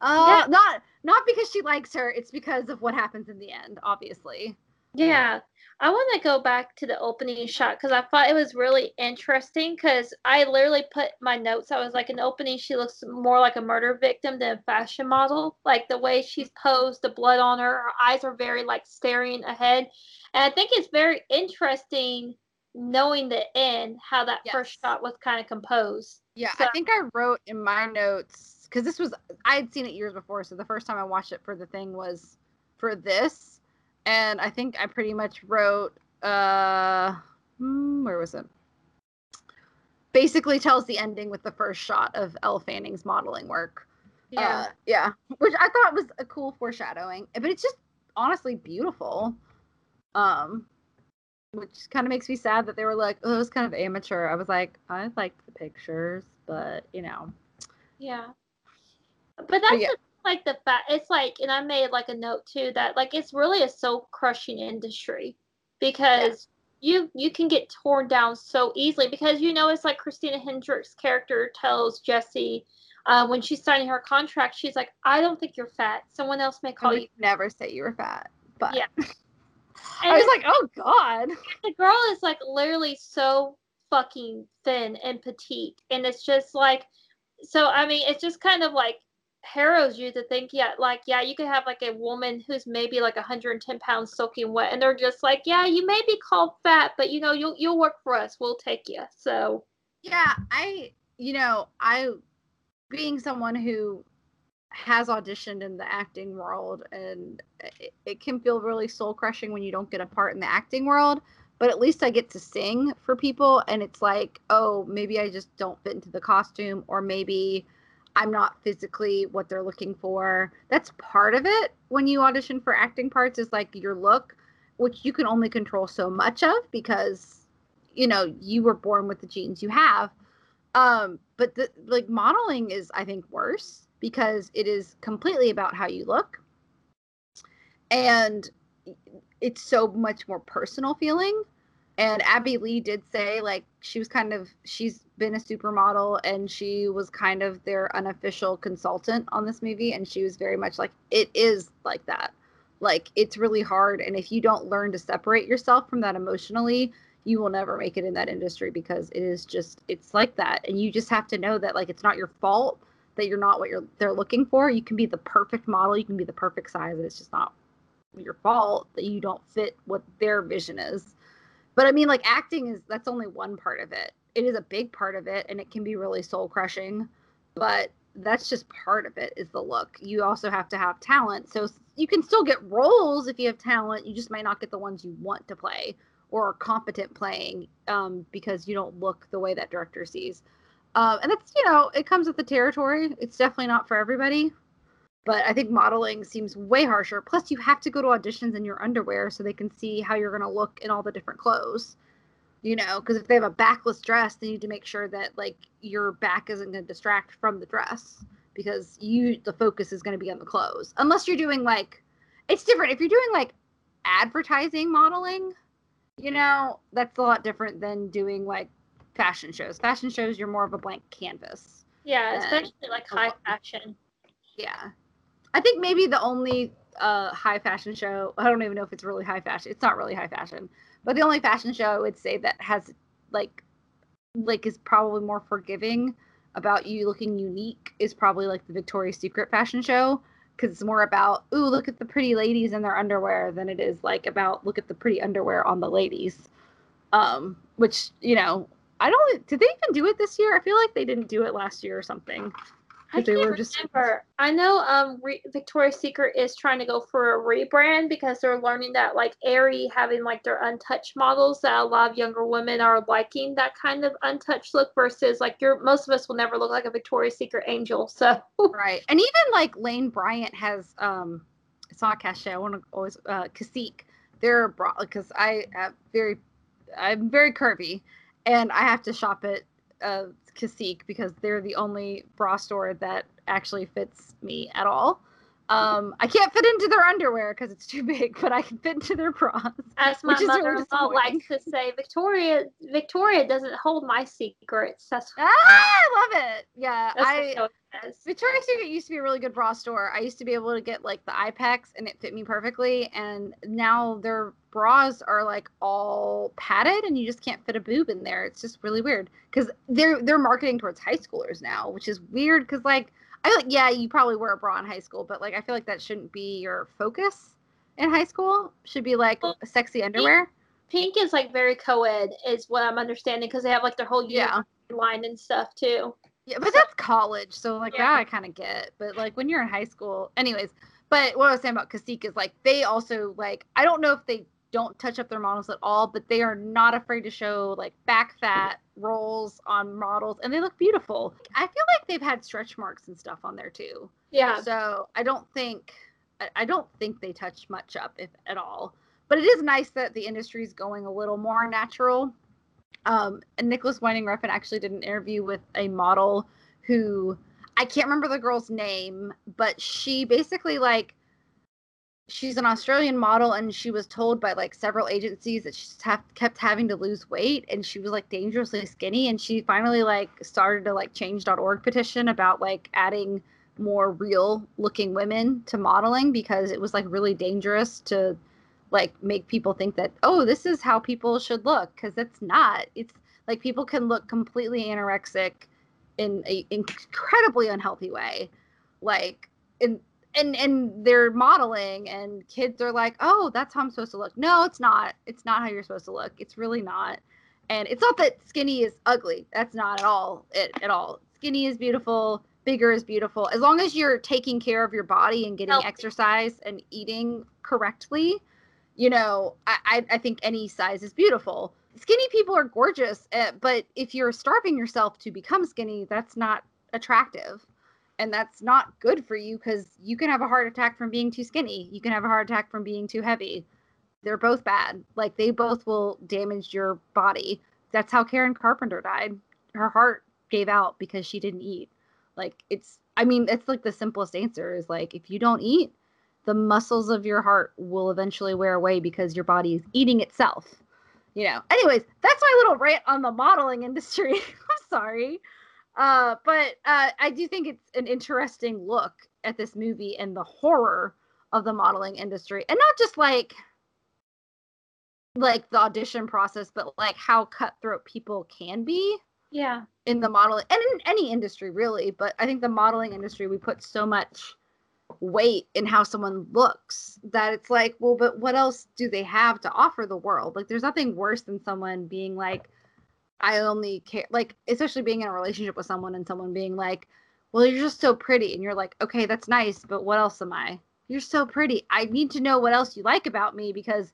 Uh, yeah. not not because she likes her. It's because of what happens in the end, obviously. Yeah. I want to go back to the opening shot because I thought it was really interesting because I literally put my notes. I was like, in the opening, she looks more like a murder victim than a fashion model. Like the way she's posed, the blood on her, her eyes are very like staring ahead. And I think it's very interesting knowing the end, how that yes. first shot was kind of composed. Yeah, so, I think I wrote in my notes because this was I had seen it years before, so the first time I watched it for the thing was for this, and I think I pretty much wrote uh, hmm, where was it? Basically, tells the ending with the first shot of Elle Fanning's modeling work. Yeah, uh, yeah, which I thought was a cool foreshadowing, but it's just honestly beautiful. Um, which kind of makes me sad that they were like, oh, it was kind of amateur. I was like, I liked the pictures, but you know. Yeah. But that's but yeah. just, like the fact. It's like, and I made like a note too that like it's really a soul crushing industry because yeah. you you can get torn down so easily because you know it's like Christina Hendricks' character tells Jesse Uh, when she's signing her contract, she's like, "I don't think you're fat. Someone else may call you." Never say you were fat, but yeah. And I was like, oh god. The girl is like literally so fucking thin and petite, and it's just like, so I mean, it's just kind of like harrows you to think, yeah, like yeah, you could have like a woman who's maybe like 110 pounds soaking wet, and they're just like, yeah, you may be called fat, but you know, you'll you'll work for us, we'll take you. So yeah, I you know I being someone who has auditioned in the acting world and it, it can feel really soul crushing when you don't get a part in the acting world but at least i get to sing for people and it's like oh maybe i just don't fit into the costume or maybe i'm not physically what they're looking for. That's part of it when you audition for acting parts is like your look which you can only control so much of because you know you were born with the genes you have. Um but the like modeling is i think worse because it is completely about how you look. And it's so much more personal feeling and abbey lee did say like she was kind of she's been a supermodel and she was kind of their unofficial consultant on this movie. And she was very much like it is like that. Like it's really hard. And if you don't learn to separate yourself from that emotionally you will never make it in that industry because it is just it's like that. And you just have to know that like it's not your fault that you're not what you're they're looking for. You can be the perfect model. You can be the perfect size. And it's just not your fault that you don't fit what their vision is but i mean like acting is that's only one part of it it is a big part of it and it can be really soul crushing but that's just part of it is the look you also have to have talent so you can still get roles if you have talent you just might not get the ones you want to play or are competent playing um, because you don't look the way that director sees. Um, and that's, you know, it comes with the territory. It's definitely not for everybody. But I think modeling seems way harsher. Plus, you have to go to auditions in your underwear so they can see how you're going to look in all the different clothes. You know, because if they have a backless dress, they need to make sure that like your back isn't going to distract from the dress because you the focus is going to be on the clothes. Unless you're doing like, it's different. If you're doing like advertising modeling, you know, that's a lot different than doing like fashion shows. Fashion shows, you're more of a blank canvas. Yeah, especially like high fashion. Yeah. I think maybe the only uh, high fashion show, I don't even know if it's really high fashion. It's not really high fashion. But the only fashion show I would say that has like like is probably more forgiving about you looking unique is probably like the Victoria's Secret fashion show because it's more about ooh look at the pretty ladies in their underwear than it is like about look at the pretty underwear on the ladies um which you know i don't did they even do it this year i feel like they didn't do it last year or something I they were just remember. I know um Re- Victoria's Secret is trying to go for a rebrand because they're learning that like Aerie having like their untouched models that a lot of younger women are liking that kind of untouched look versus like your most of us will never look like a Victoria's Secret angel. So right, and even like Lane Bryant has um it's not cachet. I want to always uh Cacique. They're bra because I have very I'm very curvy and I have to shop at uh Cacique because they're the only bra store that actually fits me at all. Um, I can't fit into their underwear because it's too big, but I can fit into their bras. As my mother-in-law likes to say, Victoria, Victoria doesn't hold my secrets. That's ah, I love it. Yeah, That's I Victoria's Secret used to be a really good bra store. I used to be able to get like the Ipex and it fit me perfectly. And now their bras are like all padded and you just can't fit a boob in there. It's just really weird because they're they're marketing towards high schoolers now, which is weird because like I like yeah you probably wear a bra in high school, but like I feel like that shouldn't be your focus in high school. Should be like well, sexy underwear. Pink, pink is like very co-ed is what I'm understanding because they have like their whole yeah line and stuff too. Yeah, but that's college, so like yeah. that I kind of get. But like when you're in high school, anyways. But what I was saying about Cacique is like they also like I don't know if they don't touch up their models at all, but they are not afraid to show like back fat rolls on models, and they look beautiful. I feel like they've had stretch marks and stuff on there too. Yeah. So I don't think I don't think they touch much up if at all. But it is nice that the industry is going a little more natural um, and Nicholas Winding Refn actually did an interview with a model who I can't remember the girl's name, but she basically like she's an Australian model and she was told by like several agencies that she kept having to lose weight and she was like dangerously skinny and she finally like started to like change.org petition about like adding more real looking women to modeling because it was like really dangerous to like make people think that oh this is how people should look because it's not. It's like people can look completely anorexic in an incredibly unhealthy way. Like in and and they're modeling and kids are like oh that's how i'm supposed to look. No it's not. It's not how you're supposed to look. It's really not. And it's not that skinny is ugly. That's not at all it at all. Skinny is beautiful. Bigger is beautiful. As long as you're taking care of your body and getting Healthy. exercise and eating correctly you know, I, I think any size is beautiful. Skinny people are gorgeous, uh, but if you're starving yourself to become skinny, that's not attractive. And that's not good for you because you can have a heart attack from being too skinny. You can have a heart attack from being too heavy. They're both bad. Like they both will damage your body. That's how Karen Carpenter died. Her heart gave out because she didn't eat. Like it's I mean, it's like the simplest answer is like if you don't eat, the muscles of your heart will eventually wear away because your body is eating itself. You know. Anyways, that's my little rant on the modeling industry. I'm sorry. Uh, but uh, I do think it's an interesting look at this movie and the horror of the modeling industry, and not just like like the audition process, but like how cutthroat people can be Yeah. in the modeling and in any industry really. But I think the modeling industry we put so much weight in how someone looks that it's like, well, but what else do they have to offer the world? Like there's nothing worse than someone being like, I only care like especially being in a relationship with someone and someone being like, Well, you're just so pretty and you're like, Okay, that's nice, but what else am I? You're so pretty. I need to know what else you like about me because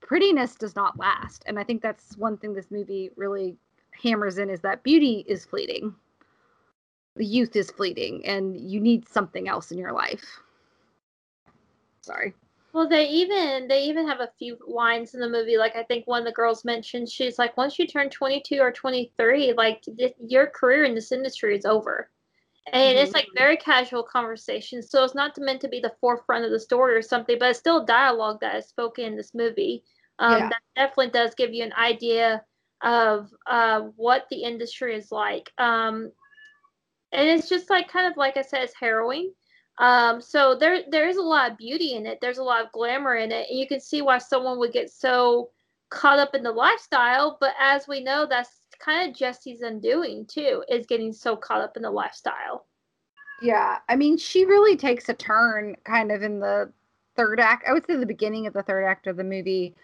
prettiness does not last. And I think that's one thing this movie really hammers in is that beauty is fleeting. The youth is fleeting and you need something else in your life. Sorry. Well, they even they even have a few lines in the movie. Like I think one of the girls mentioned, she's like, once you turn 22 or 23, like th- your career in this industry is over. And it's like very casual conversation, so it's not meant to be the forefront of the story or something, but it's still dialogue that is spoken in this movie. Um, Yeah. That definitely does give you an idea of uh, what the industry is like. Um, and it's just like kind of like I said, it's harrowing. Um, so there there is a lot of beauty in it. There's a lot of glamour in it, and you can see why someone would get so caught up in the lifestyle. But as we know, that's kind of Jesse's undoing too, is getting so caught up in the lifestyle. Yeah, I mean, she really takes a turn kind of in the third act. I would say the beginning of the third act of the movie,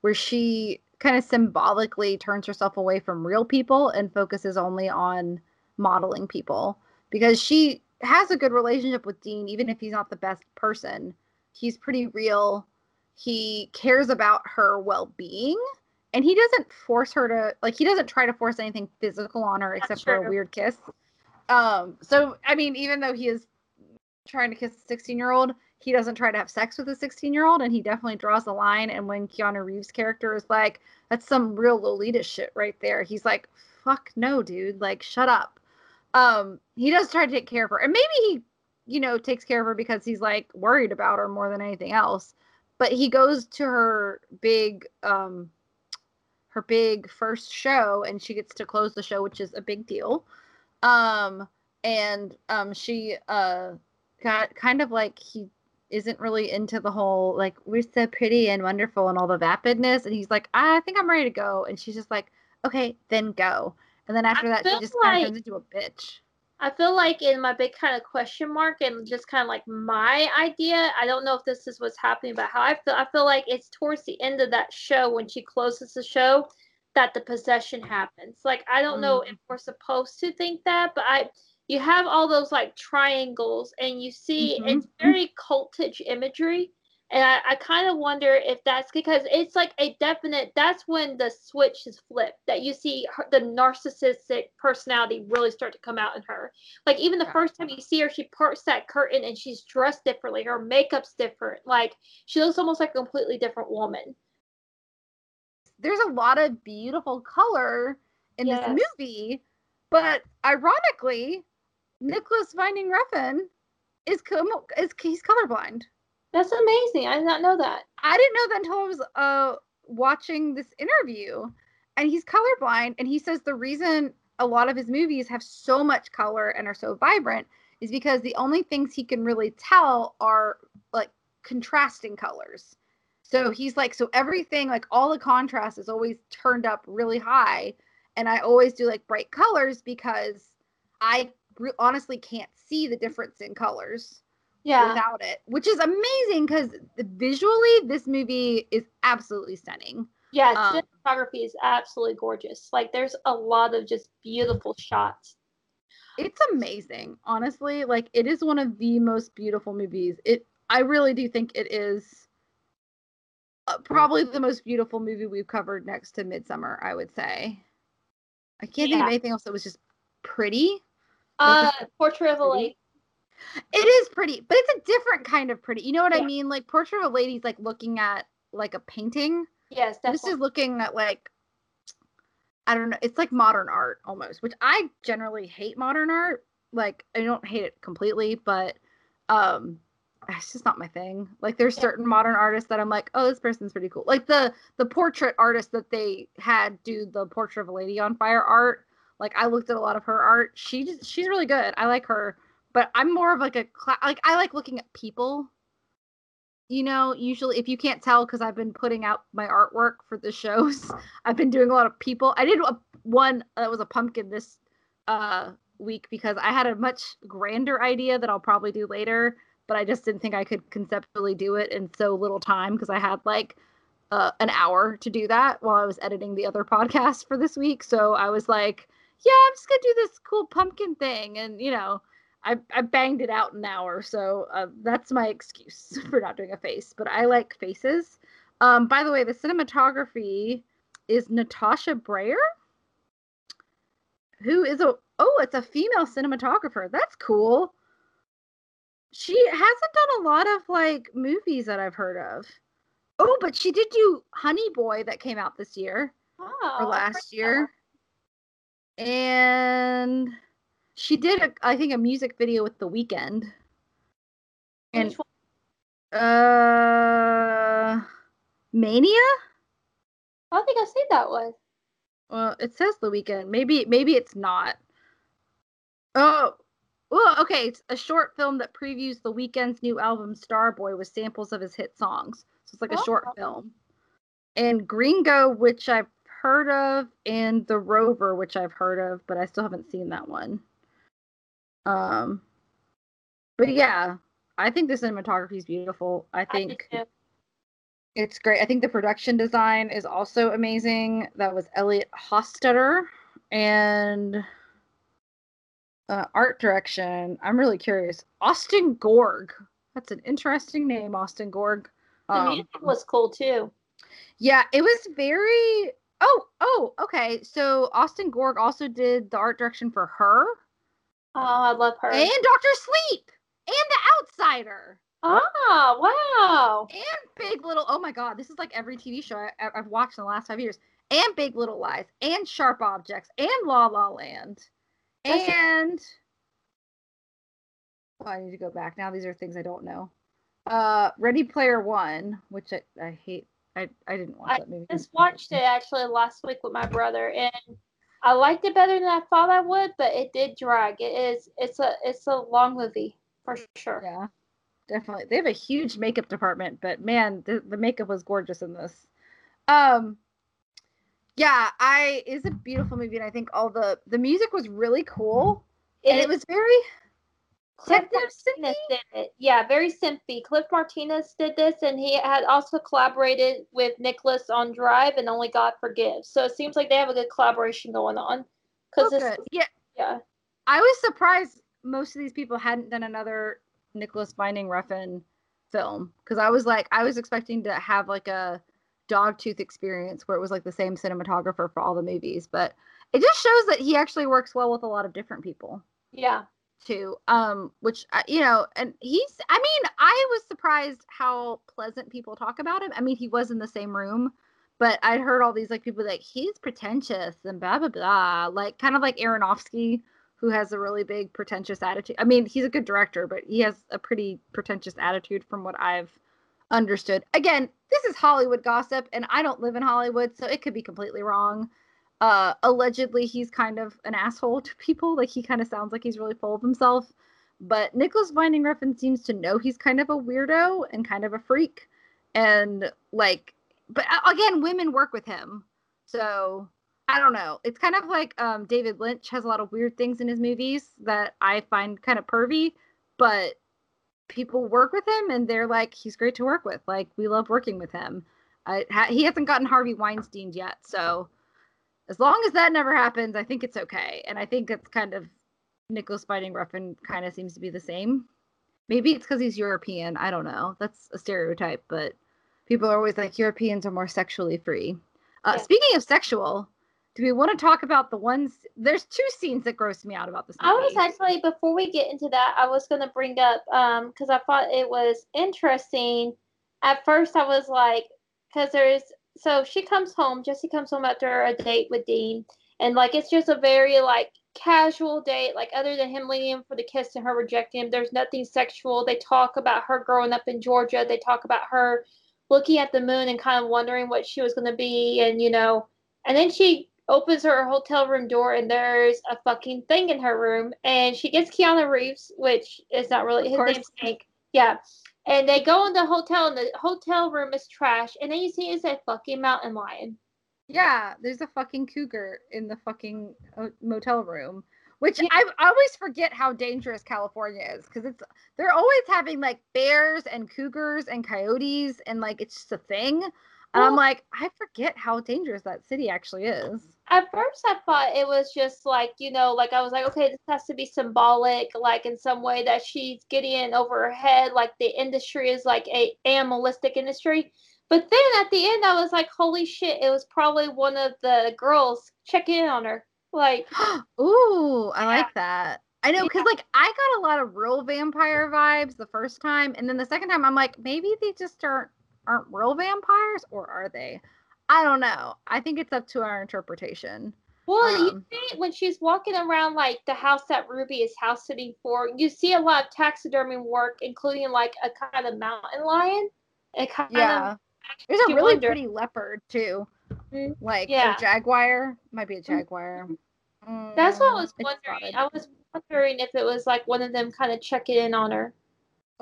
where she kind of symbolically turns herself away from real people and focuses only on modeling people because she has a good relationship with Dean, even if he's not the best person. He's pretty real. He cares about her well being. And he doesn't force her to like he doesn't try to force anything physical on her except for a weird kiss. Um, so I mean, even though he is trying to kiss a 16 year old, he doesn't try to have sex with a 16 year old, and he definitely draws a line. And when Keanu Reeves' character is like, "That's some real Lolita shit right there," he's like, "Fuck no, dude! Like, shut up." Um, he does try to take care of her, and maybe he, you know, takes care of her because he's like worried about her more than anything else. But he goes to her big, um, her big first show, and she gets to close the show, which is a big deal. Um, and um, she uh got kind of like he isn't really into the whole like we're so pretty and wonderful and all the vapidness and he's like i think i'm ready to go and she's just like okay then go and then after I that she just kind like- of turns into a bitch I feel like in my big kind of question mark and just kind of like my idea, I don't know if this is what's happening, but how I feel, I feel like it's towards the end of that show when she closes the show that the possession happens. Like I don't know if we're supposed to think that, but I you have all those like triangles and you see Mhm. it's very cultish imagery. And I, I kind of wonder if that's because it's like a definite, that's when the switch is flipped, that you see her, the narcissistic personality really start to come out in her. Like, even the Yeah. first time you see her, she parts that curtain and she's dressed differently. Her makeup's different. Like, she looks almost like a completely different woman. there's a lot of beautiful color in Yes. this movie but ironically nicholas winding refn is com- is he's colorblind That's amazing. I did not know that. I didn't know that until I was uh watching this interview. And he's colorblind and he says the reason a lot of his movies have so much color and are so vibrant is because the only things he can really tell are like contrasting colors. So he's like so everything like all the contrast is always turned up really high and I always do like bright colors because I re- honestly can't see the difference in colors Yeah. without it, which is amazing because visually this movie is absolutely stunning. Yeah. Um, cinematography is absolutely gorgeous. Like, there's a lot of just beautiful shots. It's amazing, honestly. Like it is one of the most beautiful movies. It, I really do think it is uh, probably the most beautiful movie we've covered next to Midsommar. I would say. I can't think of anything else that was just pretty. Uh, Portrait of a. Lady. It is pretty, but it's a different kind of pretty. You know what I mean? Like Portrait of a Lady's like looking at like a painting. Yes, definitely. this is looking at like i don't know it's like modern art almost which i generally hate modern art like i don't hate it completely but um it's just not my thing like there's Yeah. certain modern artists that i'm like oh this person's pretty cool like the the portrait artist that they had do the portrait of a lady on fire art like i looked at a lot of her art she just she's really good i like her but i'm more of like a cla- like i like looking at people you know, usually if you can't tell because I've been putting out my artwork for the shows, I've been doing a lot of people. I did a, one that was a pumpkin this uh week because I had a much grander idea that I'll probably do later, but I just didn't think I could conceptually do it in so little time because I had like uh, an hour to do that while I was editing the other podcast for this week. So I was like, yeah, I'm just gonna do this cool pumpkin thing, and you know, I I banged it out an hour. So uh, that's my excuse for not doing a face. But I like faces. Um, by the way, the cinematography is Natasha Braier, who is a oh, it's a female cinematographer. That's cool. She hasn't done a lot of like movies that I've heard of. Oh, but she did do Honey Boy that came out this year Oh, or last year. And she did a, I think a music video with The Weeknd. And uh Mania? I don't think I've seen that one. Well, it says The Weeknd. Maybe maybe it's not. Oh, well, okay. It's a short film that previews The Weeknd's new album Starboy with samples of his hit songs. So it's like a short Oh. film. And Gringo, which I've heard of, and The Rover, which I've heard of, but I still haven't seen that one. Um, but yeah, I think the cinematography is beautiful. I I think too. it's great. I think the production design is also amazing. That was Elliot Hostetter. And uh, art direction, I'm really curious. Austin Gorg. That's an interesting name, Austin Gorg. The Um, music was cool too. yeah, it was very. Oh, oh, okay. So Austin Gorg also did the art direction for her Oh, I love her. and Doctor Sleep and The Outsider. Ah, wow. and Big Little. Oh my God, this is like every TV show I, I've watched in the last five years. And Big Little Lies, and Sharp Objects, and La La Land, That's it. and oh, I need to go back now. These are things I don't know. Uh, Ready Player One, which I, I hate. I, I didn't watch I that movie. I just watched it actually last week with my brother, and I liked it better than I thought I would, but it did drag. It is. It's a. It's a long movie for sure. Yeah, definitely. They have a huge makeup department, but man, the, the makeup was gorgeous in this. Um, yeah, I is a beautiful movie, and I think all the the music was really cool, and it It- was very Cliff Martinez did it. Yeah, very synthy. Cliff Martinez did this, and he had also collaborated with Nicholas on Drive and Only God Forgives. So it seems like they have a good collaboration going on. Because oh, this, Okay. Yeah, yeah, I was surprised most of these people hadn't done another Nicholas Winding Refn film because I was like, I was expecting to have like a Dogtooth experience where it was like the same cinematographer for all the movies, but it just shows that he actually works well with a lot of different people yeah, too. Um, which uh, you know, and he's, I mean, I was surprised how pleasant people talk about him. I mean, he was in the same room. But I'd heard all these like people like he's pretentious and blah blah blah, like kind of like Aronofsky, who has a really big pretentious attitude. I mean, he's a good director, but he has a pretty pretentious attitude from what I've understood. Again, this is Hollywood gossip, and I don't live in Hollywood, so it could be completely wrong. Uh, allegedly, he's kind of an asshole to people. Like he kind of sounds like he's really full of himself. But Nicholas Winding Refn seems to know he's kind of a weirdo and kind of a freak, and like, but uh, again, women work with him, so I don't know. It's kind of like um, David Lynch has a lot of weird things in his movies that I find kind of pervy, but people work with him and they're like, he's great to work with. Like we love working with him. Ha- he hasn't gotten Harvey Weinstein yet, so as long as that never happens, I think it's okay. And I think it's kind of Nicholas Winding Refn kind of seems to be the same. Maybe it's because he's European. I don't know. That's a stereotype, but people are always like Europeans are more sexually free. Uh, Yeah. Speaking of sexual, do we want to talk about the ones? There's two scenes that grossed me out about this movie. I was actually before we get into that, I was gonna bring up um because I thought it was interesting. At first, I was like, because there's so she comes home. Jesse comes home after a date with Dean, and like it's just a very like casual date. Like other than him leaning in for the kiss and her rejecting him, there's nothing sexual. They talk about her growing up in Georgia. They talk about her looking at the moon and kind of wondering what she was gonna be, and you know, and then she opens her hotel room door and there's a fucking thing in her room and she gets Keanu Reeves, which is not really Of his name's Hank. Yeah. And they go in the hotel, and the hotel room is trash. And then you see it's a fucking mountain lion. Yeah, there's a fucking cougar in the fucking uh, motel room, which yeah. I, I always forget how dangerous California is because it's they're always having like bears and cougars and coyotes and like it's just a thing. And well, I'm like, I forget how dangerous that city actually is. At first, I thought it was just like, you know, like I was like, okay, this has to be symbolic, like in some way that she's getting in over her head, like the industry is like a animalistic industry. But then at the end, I was like, holy shit, it was probably one of the girls checking in on her. Like, ooh, I yeah. like that. I know because yeah. like I got a lot of real vampire vibes the first time, and then the second time I'm like, maybe they just aren't aren't real vampires, or are they? I don't know. I think it's up to our interpretation. Well, um, you see, when she's walking around like the house that Ruby is house sitting for, you see a lot of taxidermy work, including like a kind of mountain lion. It kind yeah. of there's a really wonder. pretty leopard too. Mm-hmm. Like yeah. a jaguar. Might be a mm-hmm. jaguar. Mm, That's what I was wondering. I was wondering if it was like one of them kind of checking in on her.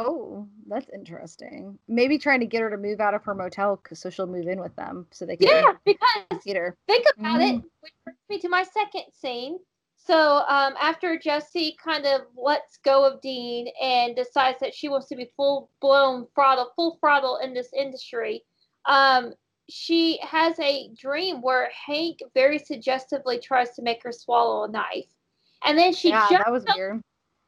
Oh, that's interesting. Maybe trying to get her to move out of her motel so she'll move in with them so they can. Yeah, because her. think about mm. it. Which brings me to my second scene. So um, after Jesse kind of lets go of Dean and decides that she wants to be full blown throttle, full throttle in this industry, um, she has a dream where Hank very suggestively tries to make her swallow a knife, and then she yeah, just that was so, weird.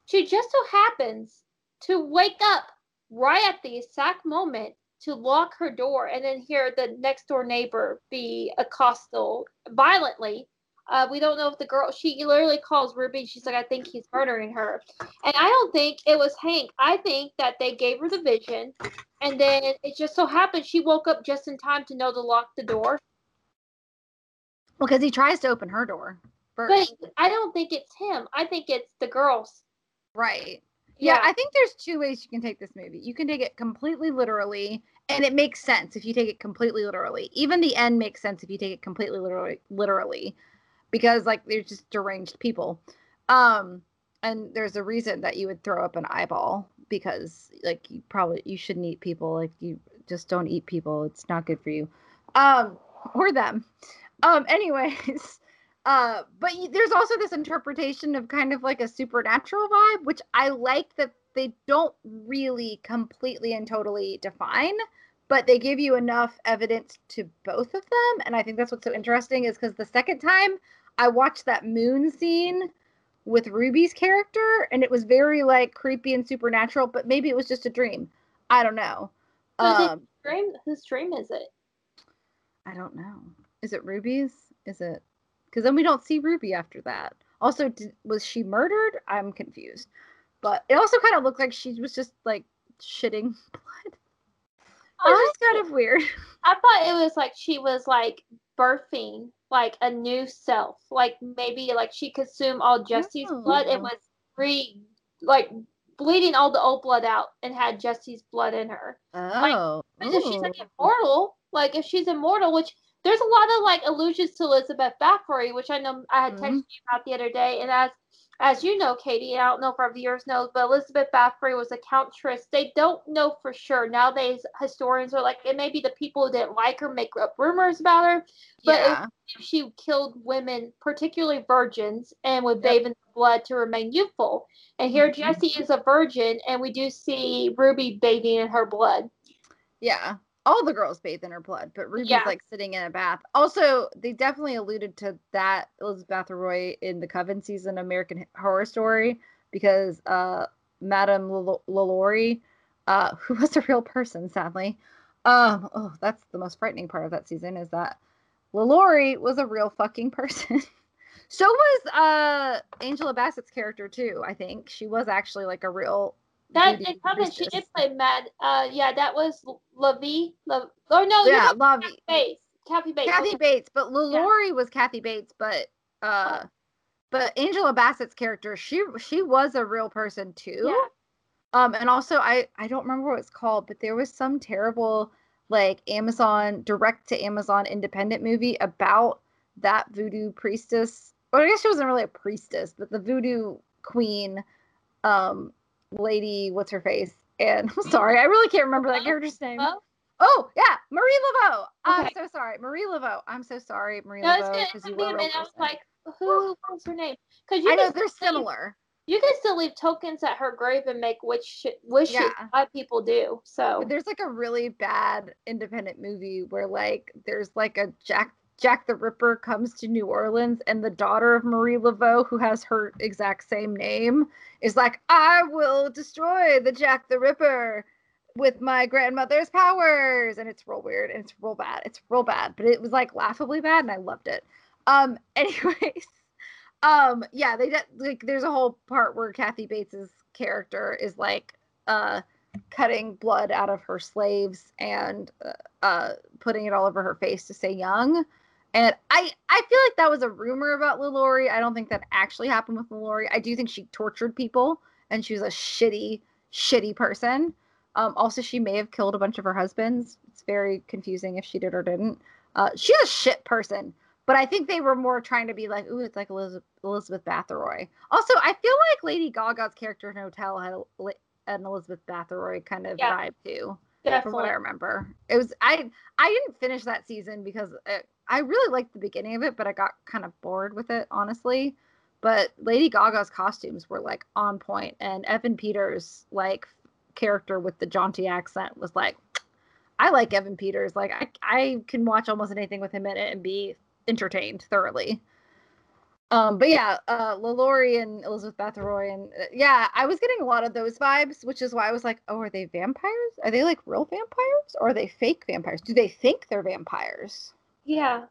She just so happens to wake up right at the exact moment to lock her door and then hear the next door neighbor be accosted violently uh, we don't know if the girl, she literally calls Ruby. She's like, I think he's murdering her. And I don't think it was Hank. I think that they gave her the vision. And then it just so happened she woke up just in time to know to lock the door. Well, because he tries to open her door first. But I don't think it's him. I think it's the girls. Right. Yeah, yeah, I think there's two ways you can take this movie. You can take it completely literally, and it makes sense if you take it completely literally. Even the end makes sense if you take it completely literally. Literally, because like they're just deranged people. Um, and there's a reason that you would throw up an eyeball because like you probably you shouldn't eat people. Like you just don't eat people. It's not good for you. Um, or them. Um, anyways. Uh, but there's also this interpretation of kind of like a supernatural vibe, which I like that they don't really completely and totally define, but they give you enough evidence to both of them. And I think that's what's so interesting is because the second time I watched that moon scene with Ruby's character, and it was very like creepy and supernatural. But maybe it was just a dream. I don't know. Um, dream? Whose dream is it? I don't know. Is it Ruby's? Is it? Because then we don't see Ruby after that. Also, did, was she murdered? I'm confused. But it also kind of looked like she was just like shitting blood. Which is kind of weird. I thought it was like she was like birthing like a new self. Like maybe like she consumed all Jesse's oh. blood and oh. was re like bleeding all the old blood out and had Jesse's blood in her. Oh. Like, if she's like immortal, like if she's immortal, which there's a lot of like allusions to Elizabeth Bathory, which I know I had texted mm-hmm. you about the other day, and as as you know, Katie, I don't know if our viewers know, but Elizabeth Bathory was a countess. They don't know for sure. Nowadays, historians are like, it may be the people who didn't like her make up rumors about her, but yeah. she killed women, particularly virgins, and would bathe in blood to remain youthful. And here, mm-hmm. Jesse is a virgin, and we do see Ruby bathing in her blood. Yeah all the girls bathe in her blood, but Ruby's yeah. like sitting in a bath. Also, they definitely alluded to that Elizabeth Roy in the Coven season American Horror Story because uh, Madame LaLaurie, uh, who was a real person, sadly. Um, oh, that's the most frightening part of that season is that LaLaurie was a real fucking person. so was uh Angela Bassett's character too. I think she was actually like a real that in Coven, she did play Mad. Uh, yeah, that was Lavie. La, or no, yeah. Kathy Bates. Kathy Bates. Kathy Bates, but LaLaurie yeah. was Kathy Bates, but uh, oh. but Angela Bassett's character, she she was a real person too. Yeah. Um, and also I I don't remember what it's called, but there was some terrible like Amazon direct to Amazon independent movie about that voodoo priestess. Well, I guess she wasn't really a priestess, but the voodoo queen um lady, what's her face? and I'm sorry, I really can't remember that character's name. Oh, Oh yeah, Marie Laveau. I'm Okay. so sorry, Marie Laveau. I'm so sorry, Marie no, it's Laveau, gonna because it you took were a a real minute. I was like, who was her name? Because you I know they're leave- similar. You can still leave tokens at her grave and make wish wishes. Yeah. People do. So But there's like a really bad independent movie where like there's like a Jack Jack the Ripper comes to New Orleans and the daughter of Marie Laveau, who has her exact same name, is like, I will destroy the Jack the Ripper with my grandmother's powers. And it's real weird and it's real bad. It's real bad. But it was like laughably bad and I loved it. Um, anyways. Um, yeah, they de- like there's a whole part where Kathy Bates's character is like uh cutting blood out of her slaves and uh, uh putting it all over her face to stay young. And I I feel like that was a rumor about Lalaurie. I don't think that actually happened with Lalaurie. I do think she tortured people and she was a shitty shitty person. Um also she may have killed a bunch of her husbands. It's very confusing if she did or didn't. Uh she's a shit person. But I think they were more trying to be like, ooh, it's like Elizabeth, Elizabeth Bathory. Also, I feel like Lady Gaga's character in Hotel had a, an Elizabeth Bathory kind of Yeah. vibe too from what. I remember. It was I I didn't finish that season because it, I really liked the beginning of it, but I got kind of bored with it, honestly. But Lady Gaga's costumes were like on point, and Evan Peters' like character with the jaunty accent was like, I like Evan Peters. Like I I can watch almost anything with him in it and be entertained thoroughly. Um, but yeah, uh, Lalaurie and Elizabeth Bathory, and uh, yeah, I was getting a lot of those vibes, which is why I was like, oh, are they vampires? Are they like real vampires, or are they fake vampires? Do they think they're vampires? Yeah.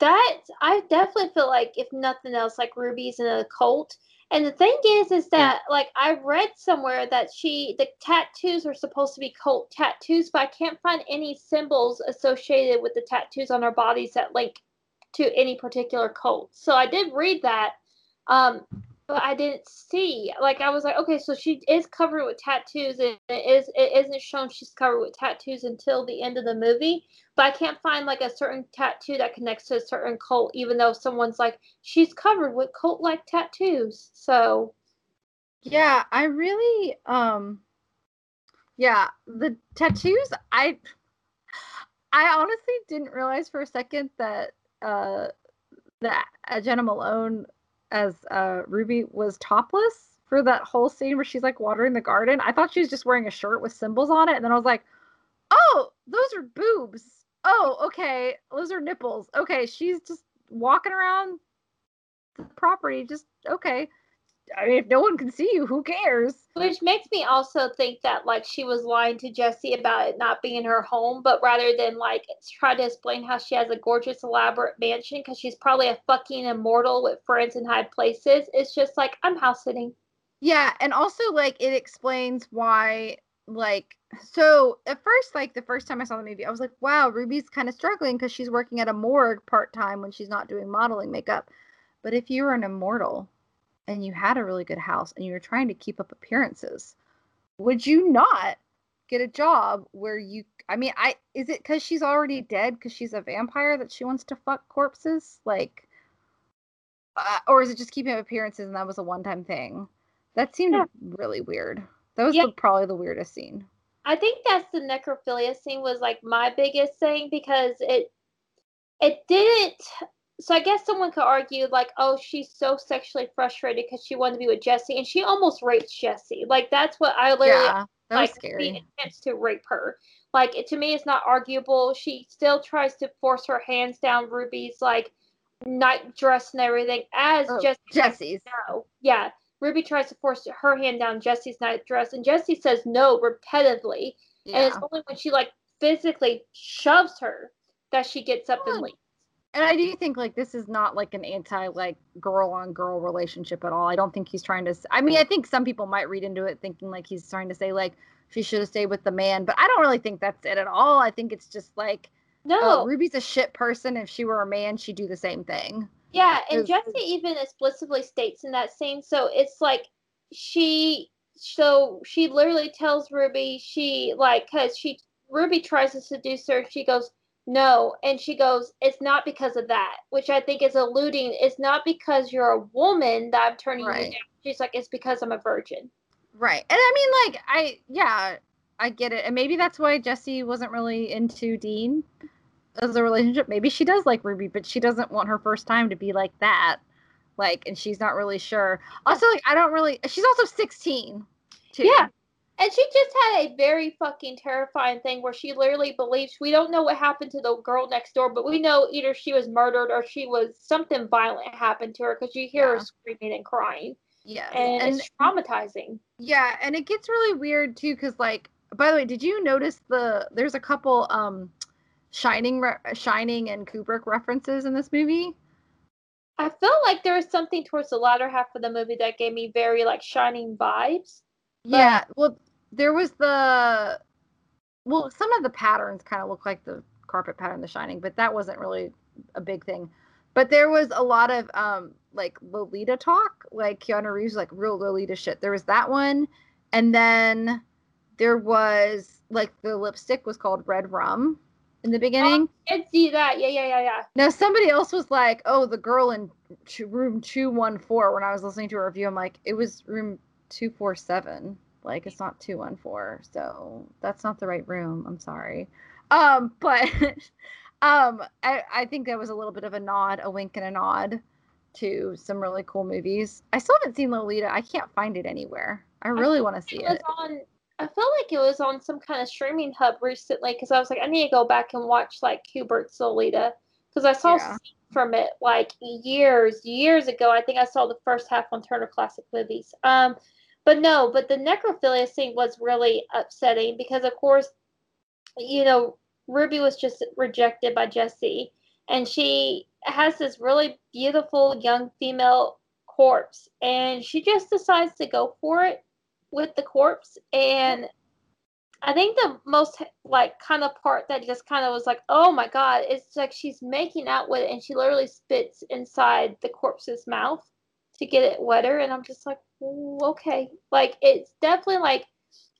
That I definitely feel like if nothing else, like Ruby's in a cult. And the thing is, is that like I read somewhere that she the tattoos are supposed to be cult tattoos, but I can't find any symbols associated with the tattoos on her bodies that link to any particular cult. So I did read that, um, but I didn't see. Like I was like, okay, so she is covered with tattoos, and it is it isn't shown she's covered with tattoos until the end of the movie but I can't find like a certain tattoo that connects to a certain cult, even though someone's like, she's covered with cult like tattoos. So, Yeah, I really um yeah, the tattoos I I honestly didn't realize for a second that uh that uh, Jena Malone as uh Ruby was topless for that whole scene where she's like watering the garden. I thought she was just wearing a shirt with symbols on it and then I was like, "Oh, those are boobs." Oh, okay. Those are nipples. Okay, she's just walking around the property just okay. I mean, if no one can see you, who cares? which makes me also think that like she was lying to Jesse about it not being her home, but rather than like try to explain how she has a gorgeous, elaborate mansion because she's probably a fucking immortal with friends in high places, it's just like, I'm house sitting. Yeah, and also like it explains why like so at first like the first time I saw the movie I was like wow Ruby's kind of struggling cuz she's working at a morgue part-time when she's not doing modeling makeup. But if you were an immortal and you had a really good house and you were trying to keep up appearances, would you not get a job where you I mean I is it cuz she's already dead cuz she's a vampire that she wants to fuck corpses like uh, or is it just keeping up appearances and that was a one-time thing? That seemed Yeah. really weird. That was Yeah. the, probably the weirdest scene. I think that's the necrophilia scene was like my biggest thing because it it didn't so I guess someone could argue like oh she's so sexually frustrated because she wanted to be with Jesse and she almost raped Jesse. Like that's what I literally yeah, that like scary. intends to rape her. Like it, to me it's not arguable. She still tries to force her hands down Ruby's like night dress and everything as Oh, Jesse Jesse's. no. Yeah Ruby tries to force her hand down Jesse's night dress and Jesse says no repetitively. And it's only when she like physically shoves her that she gets up and leaves. And I do think like this is not like an anti like girl on girl relationship at all. I don't think he's trying to. I mean, I think some people might read into it thinking like he's trying to say like she should have stayed with the man, but I don't really think that's it at all. I think it's just like No, uh, Ruby's a shit person. If she were a man, she'd do the same thing. yeah, and Jesse even explicitly states in that scene. So it's like she, so she literally tells Ruby she like because she Ruby tries to seduce her. She goes no, and she goes it's not because of that, which I think is alluding. It's not because you're a woman that I'm turning you down. She's like it's because I'm a virgin. Right. And I mean, like, I, yeah, I get it. And maybe that's why Jesse wasn't really into Dean as a relationship. Maybe she does like Ruby, but she doesn't want her first time to be like that. Like, and she's not really sure. Also, like, I don't really, she's also 16. Too. Yeah. And she just had a very fucking terrifying thing where she literally believes we don't know what happened to the girl next door, but we know either she was murdered or she was something violent happened to her because you hear Yeah. her screaming and crying. Yeah. And, And, it's traumatizing. yeah. And it gets really weird too, because, like, by the way, did you notice the, there's a couple, um, Shining, re- Shining and Kubrick references in this movie? I felt like there was something towards the latter half of the movie that gave me very like shining vibes. Yeah, well, there was the well, some of the patterns kind of look like the carpet pattern, The Shining, but that wasn't really a big thing. But there was a lot of um like Lolita talk, like Keanu Reeves, like real Lolita shit. There was that one, and then there was like the lipstick was called Red Rum in the beginning. I did see that. Yeah, yeah, yeah, yeah. Now somebody else was like, "Oh, the girl in room two one four. When I was listening to a review, I'm like, "It was room two four seven. Like, it's not two one four. So that's not the right room. I'm sorry." Um, but um, I I think that was a little bit of a nod, a wink and a nod to some really cool movies. I still haven't seen Lolita. I can't find it anywhere. I really want to see It was it. on. I felt like it was on some kind of streaming hub recently because I was like, I need to go back and watch like Kubrick's Lolita because I saw Yeah. from it like years, years ago. I think I saw the first half on Turner Classic Movies. Um, but no, but the necrophilia scene was really upsetting because, of course, you know, Ruby was just rejected by Jesse, and she has this really beautiful young female corpse, and she just decides to go for it with the corpse. And I think the most like kind of part that just kind of was like, oh my god, it's like she's making out with it, and she literally spits inside the corpse's mouth to get it wetter, and I'm just like, okay, like it's definitely like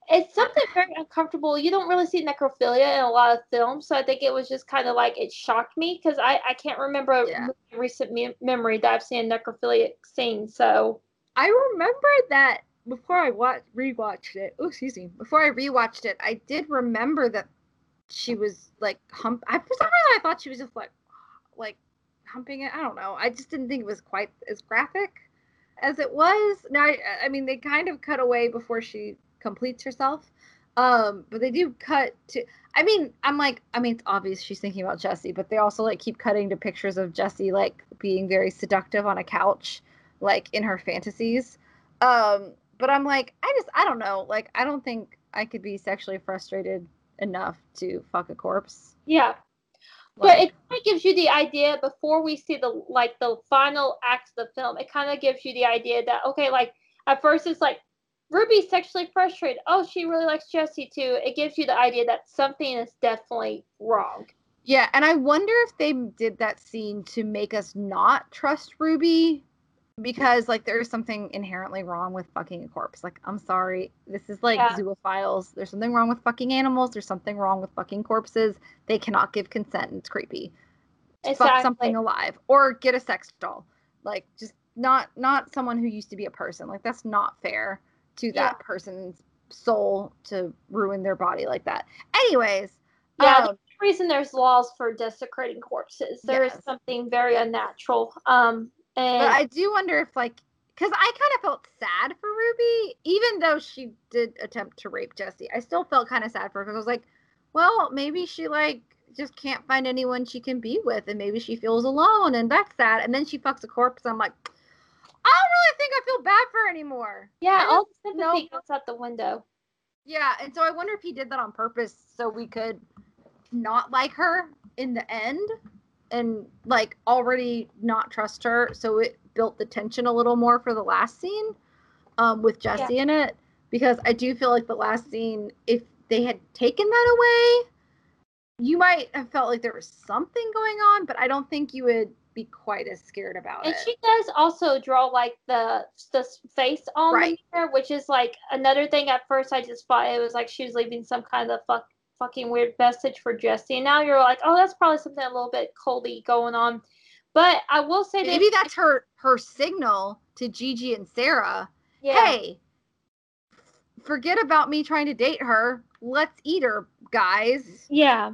it's something very uncomfortable. You don't really see necrophilia in a lot of films, so I think it was just kind of like it shocked me because I I can't remember a recent me- memory that I've seen a necrophilic scene. So I remember that before I watched rewatched it. Oh, excuse me. Before I rewatched it, I did remember that she was like hump. I for some reason I thought she was just like like humping it. I don't know. I just didn't think it was quite as graphic as it was. Now, I, I mean, they kind of cut away before she completes herself. Um, but they do cut to. I mean, I'm like, I mean, it's obvious she's thinking about Jesse, but they also like keep cutting to pictures of Jesse like being very seductive on a couch, like in her fantasies. Um, but I'm like, I just, I don't know. Like, I don't think I could be sexually frustrated enough to fuck a corpse. yeah, but it kind of gives you the idea before we see the like the final act of the film. It kind of gives you the idea that okay, like at first it's like Ruby's sexually frustrated. Oh, she really likes Jesse too. It gives you the idea that something is definitely wrong. Yeah, and I wonder if they did that scene to make us not trust Ruby because like there's something inherently wrong with fucking a corpse. Like I'm sorry, this is like Yeah. zoophiles. There's something wrong with fucking animals. There's something wrong with fucking corpses. They cannot give consent. And it's creepy. Fuck something alive or get a sex doll. Like just not not someone who used to be a person. Like that's not fair to that Yeah. person's soul to ruin their body like that. Anyways, Yeah, um, a reason there's laws for desecrating corpses. There is Yes. something very unnatural. Um, and But eh. I do wonder if like because I kind of felt sad for Ruby, even though she did attempt to rape Jesse. I still felt kind of sad for her because I was like, well, maybe she like just can't find anyone she can be with, and maybe she feels alone, and that's sad. And then she fucks a corpse. I'm like, I don't really think I feel bad for her anymore. yeah, all sympathy goes out the window. Yeah, and so I wonder if he did that on purpose so we could not like her in the end and like already not trust her so it built the tension a little more for the last scene um with Jesse in it because I do feel like the last scene if they had taken that away you might have felt like there was something going on but I don't think you would be quite as scared about And it. And she does also draw like the the face on Right. the mirror, which is like another thing. At first, I just thought it was like she was leaving some kind of fuck fucking weird message for Jesse. And now you're like, oh, that's probably something a little bit coldy going on. But I will say Maybe that's her her signal to Gigi and Sarah yeah, hey, forget about me trying to date her. Let's eat her, guys. Yeah.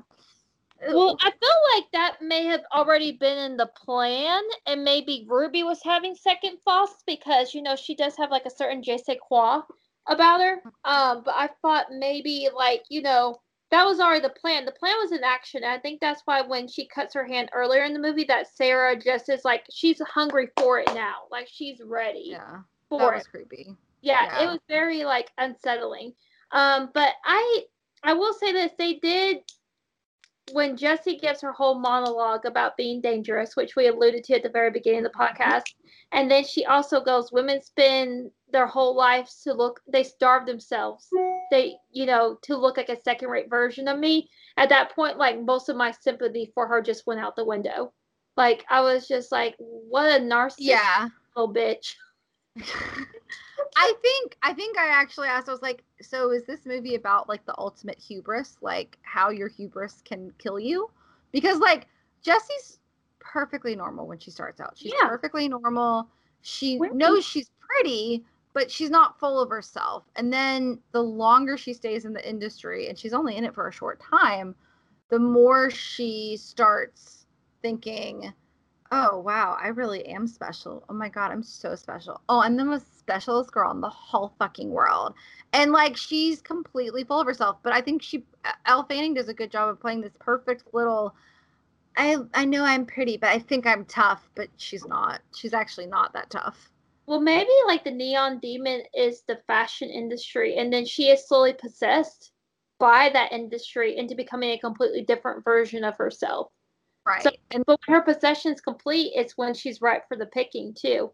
Well, I feel like that may have already been in the plan, and maybe Ruby was having second thoughts because you know she does have like a certain je sais quoi about her. Um, but I thought maybe like you know that was already the plan. The plan was in action. I think that's why when she cuts her hand earlier in the movie, that Sarah just is like she's hungry for it now, like she's ready. Yeah, for that was it. creepy. Yeah, Yeah. it was very like unsettling. Um, but I I will say this: they did when Jesse gives her whole monologue about being dangerous, which we alluded to at the very beginning of the podcast, and then she also goes, "Women spend their whole lives to look. They starve themselves. They, you know, to look like a second-rate version of me." At that point, like most of my sympathy for her just went out the window. Like I was just like, "What a narcissist Yeah. little bitch." I think I think I actually asked. I was like, "So is this movie about like the ultimate hubris, like how your hubris can kill you?" Because like Jesse's perfectly normal when she starts out. She's Yeah. perfectly normal. She Right. knows she's pretty, but she's not full of herself. And then the longer she stays in the industry, and she's only in it for a short time, the more she starts thinking, oh wow, I really am special. Oh my god, I'm so special. Oh, I'm the most specialist girl in the whole fucking world. And like she's completely full of herself. But I think she uh, Elle Fanning does a good job of playing this perfect little I I know I'm pretty, but I think I'm tough, but she's not. She's actually not that tough. Well, maybe like the neon demon is the fashion industry, and then she is slowly possessed by that industry into becoming a completely different version of herself. Right. So- and But when her possession's complete, it's when she's ripe for the picking too.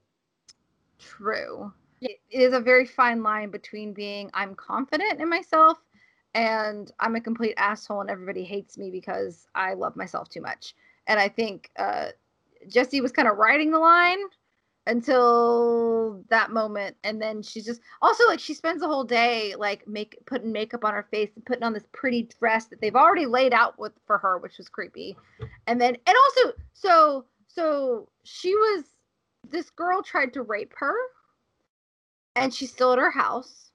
True. It is a very fine line between being I'm confident in myself and I'm a complete asshole and everybody hates me because I love myself too much. And I think uh, Jesse was kind of riding the line until that moment and then she's just also like she spends the whole day like make putting makeup on her face and putting on this pretty dress that they've already laid out with for her which was creepy. And then and also so so she was this girl tried to rape her and she's still at her house.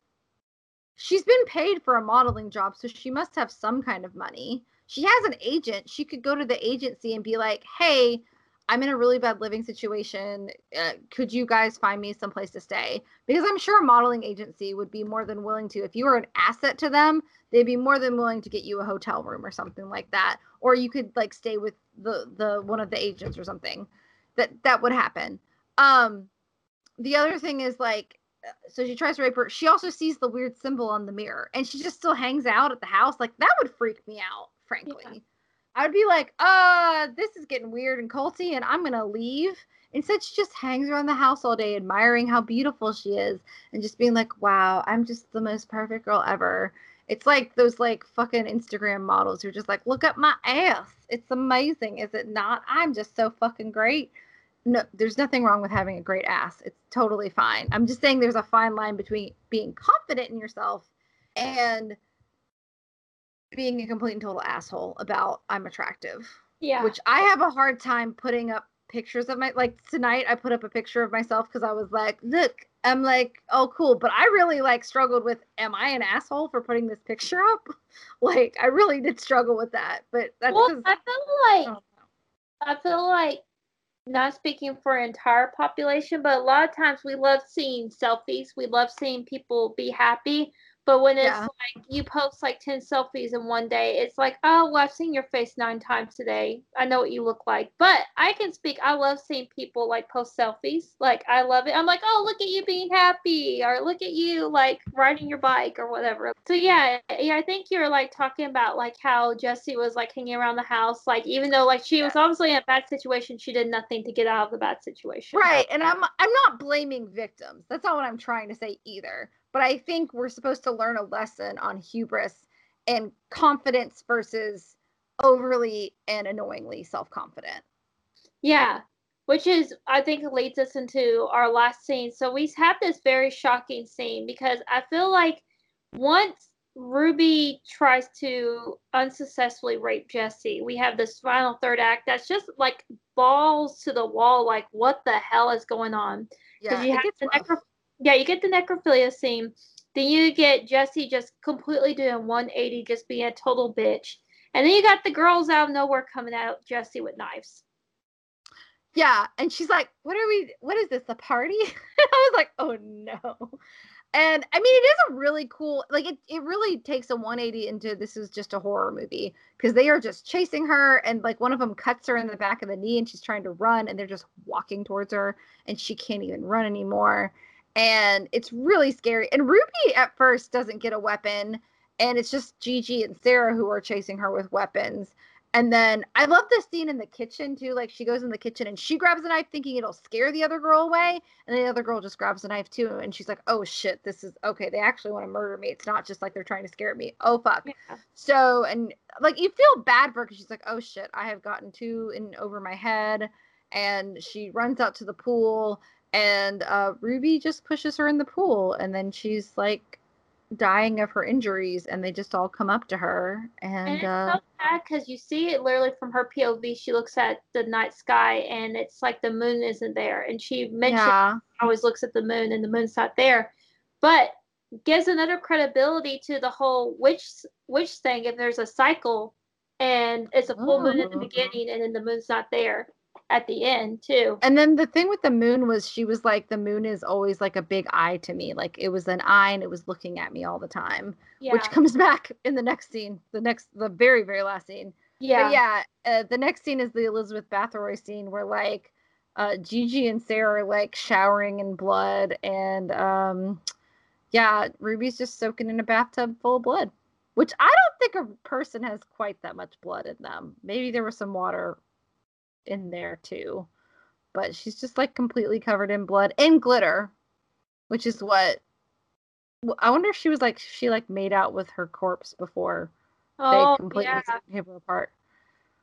She's been paid for a modeling job so she must have some kind of money. She has an agent. She could go to the agency and be like hey i'm in a really bad living situation uh, could you guys find me some place to stay? Because i'm sure a modeling agency would be more than willing to if you were an asset to them they'd be more than willing to get you a hotel room or something like that. Or you could like stay with the the one of the agents or something that that would happen. Um the other thing is like uh, so she tries to rape her she also sees the weird symbol on the mirror and she just still hangs out at the house. Like that would freak me out frankly. I would be like uh this is getting weird and culty and i'm gonna leave. Instead she just hangs around the house all day admiring how beautiful she is and just being like wow i'm just the most perfect girl ever. It's like those like fucking instagram models who are just like look at my ass. It's amazing is it not? I'm just so fucking great. No there's nothing wrong with having a great ass. It's totally fine. I'm just saying there's a fine line between being confident in yourself and being a complete and total asshole about i'm attractive Yeah. which i have a hard time putting up pictures of my like tonight i put up a picture of myself because i was like look i'm like oh cool but i really like struggled with am i an asshole for putting this picture up like i really did struggle with that but that's well, I feel like oh, I feel like not speaking for entire population, but a lot of times we love seeing selfies. We love seeing people be happy. But when it's Yeah. like you post like 10 selfies in one day, it's like, oh, well, I've seen your face nine times today. I know what you look like. But I can speak, I love seeing people like post selfies. Like, I love it. I'm like, oh, look at you being happy, or look at you like riding your bike or whatever. So, yeah, yeah, I think you're like talking about like how Jesse was like hanging around the house. Like, even though like she was obviously in a bad situation, she did nothing to get out of the bad situation. Right, and I'm I'm not blaming victims. That's not what I'm trying to say either. But I think we're supposed to learn a lesson on hubris and confidence versus overly and annoyingly self-confident. Yeah, which is I think leads us into our last scene. So we have this very shocking scene because I feel like once Ruby tries to unsuccessfully rape Jesse, we have this final third act that's just like balls to the wall. Like, what the hell is going on? Yeah, because you have the necro- yeah, you get the necrophilia scene, Then you get Jesse just completely doing 180, just being a total bitch. And then you got the girls out of nowhere coming out Jesse with knives. Yeah, and she's like, "What are we? What is this? A party?" I was like, "Oh no!" And I mean, it is a really cool. Like, it it really takes a 180 into this is just a horror movie because they are just chasing her, and like one of them cuts her in the back of the knee, and she's trying to run, and they're just walking towards her, and she can't even run anymore, and it's really scary. And Ruby at first doesn't get a weapon, and it's just Gigi and Sarah who are chasing her with weapons and then I love this scene in the kitchen too. Like she goes in the kitchen and she grabs a knife thinking it'll scare the other girl away. And the other girl just grabs a knife too. And she's like, oh shit, this is okay. They actually want to murder me. It's not just like they're trying to scare me. Oh fuck. Yeah. So, and like you feel bad for her because she's like, oh shit, I have gotten too in over my head. And she runs out to the pool and uh, Ruby just pushes her in the pool. And then she's like, dying of her injuries and they just all come up to her and, and it's uh, so sad because you see it literally from her pov she looks at the night sky and it's like the moon isn't there and she mentioned yeah. always looks at the moon and the moon's not there but gives another credibility to the whole witch witch thing if there's a cycle and it's a full moon at the beginning and then the moon's not there at the end too. And then the thing with the moon was she was like the moon is always like a big eye to me. Like it was an eye and it was looking at me all the time. Yeah. Which comes back in the next scene, the next the very very last scene. Yeah. But yeah, uh, the next scene is the Elizabeth Bathory scene where like uh, Gigi and Sarah are like showering in blood and um yeah, Ruby's just soaking in a bathtub full of blood. Which I don't think a person has quite that much blood in them. Maybe there was some water in there too. But she's just like completely covered in blood and glitter, which is what I wonder if she was like she like made out with her corpse before oh, they completely yeah. her apart.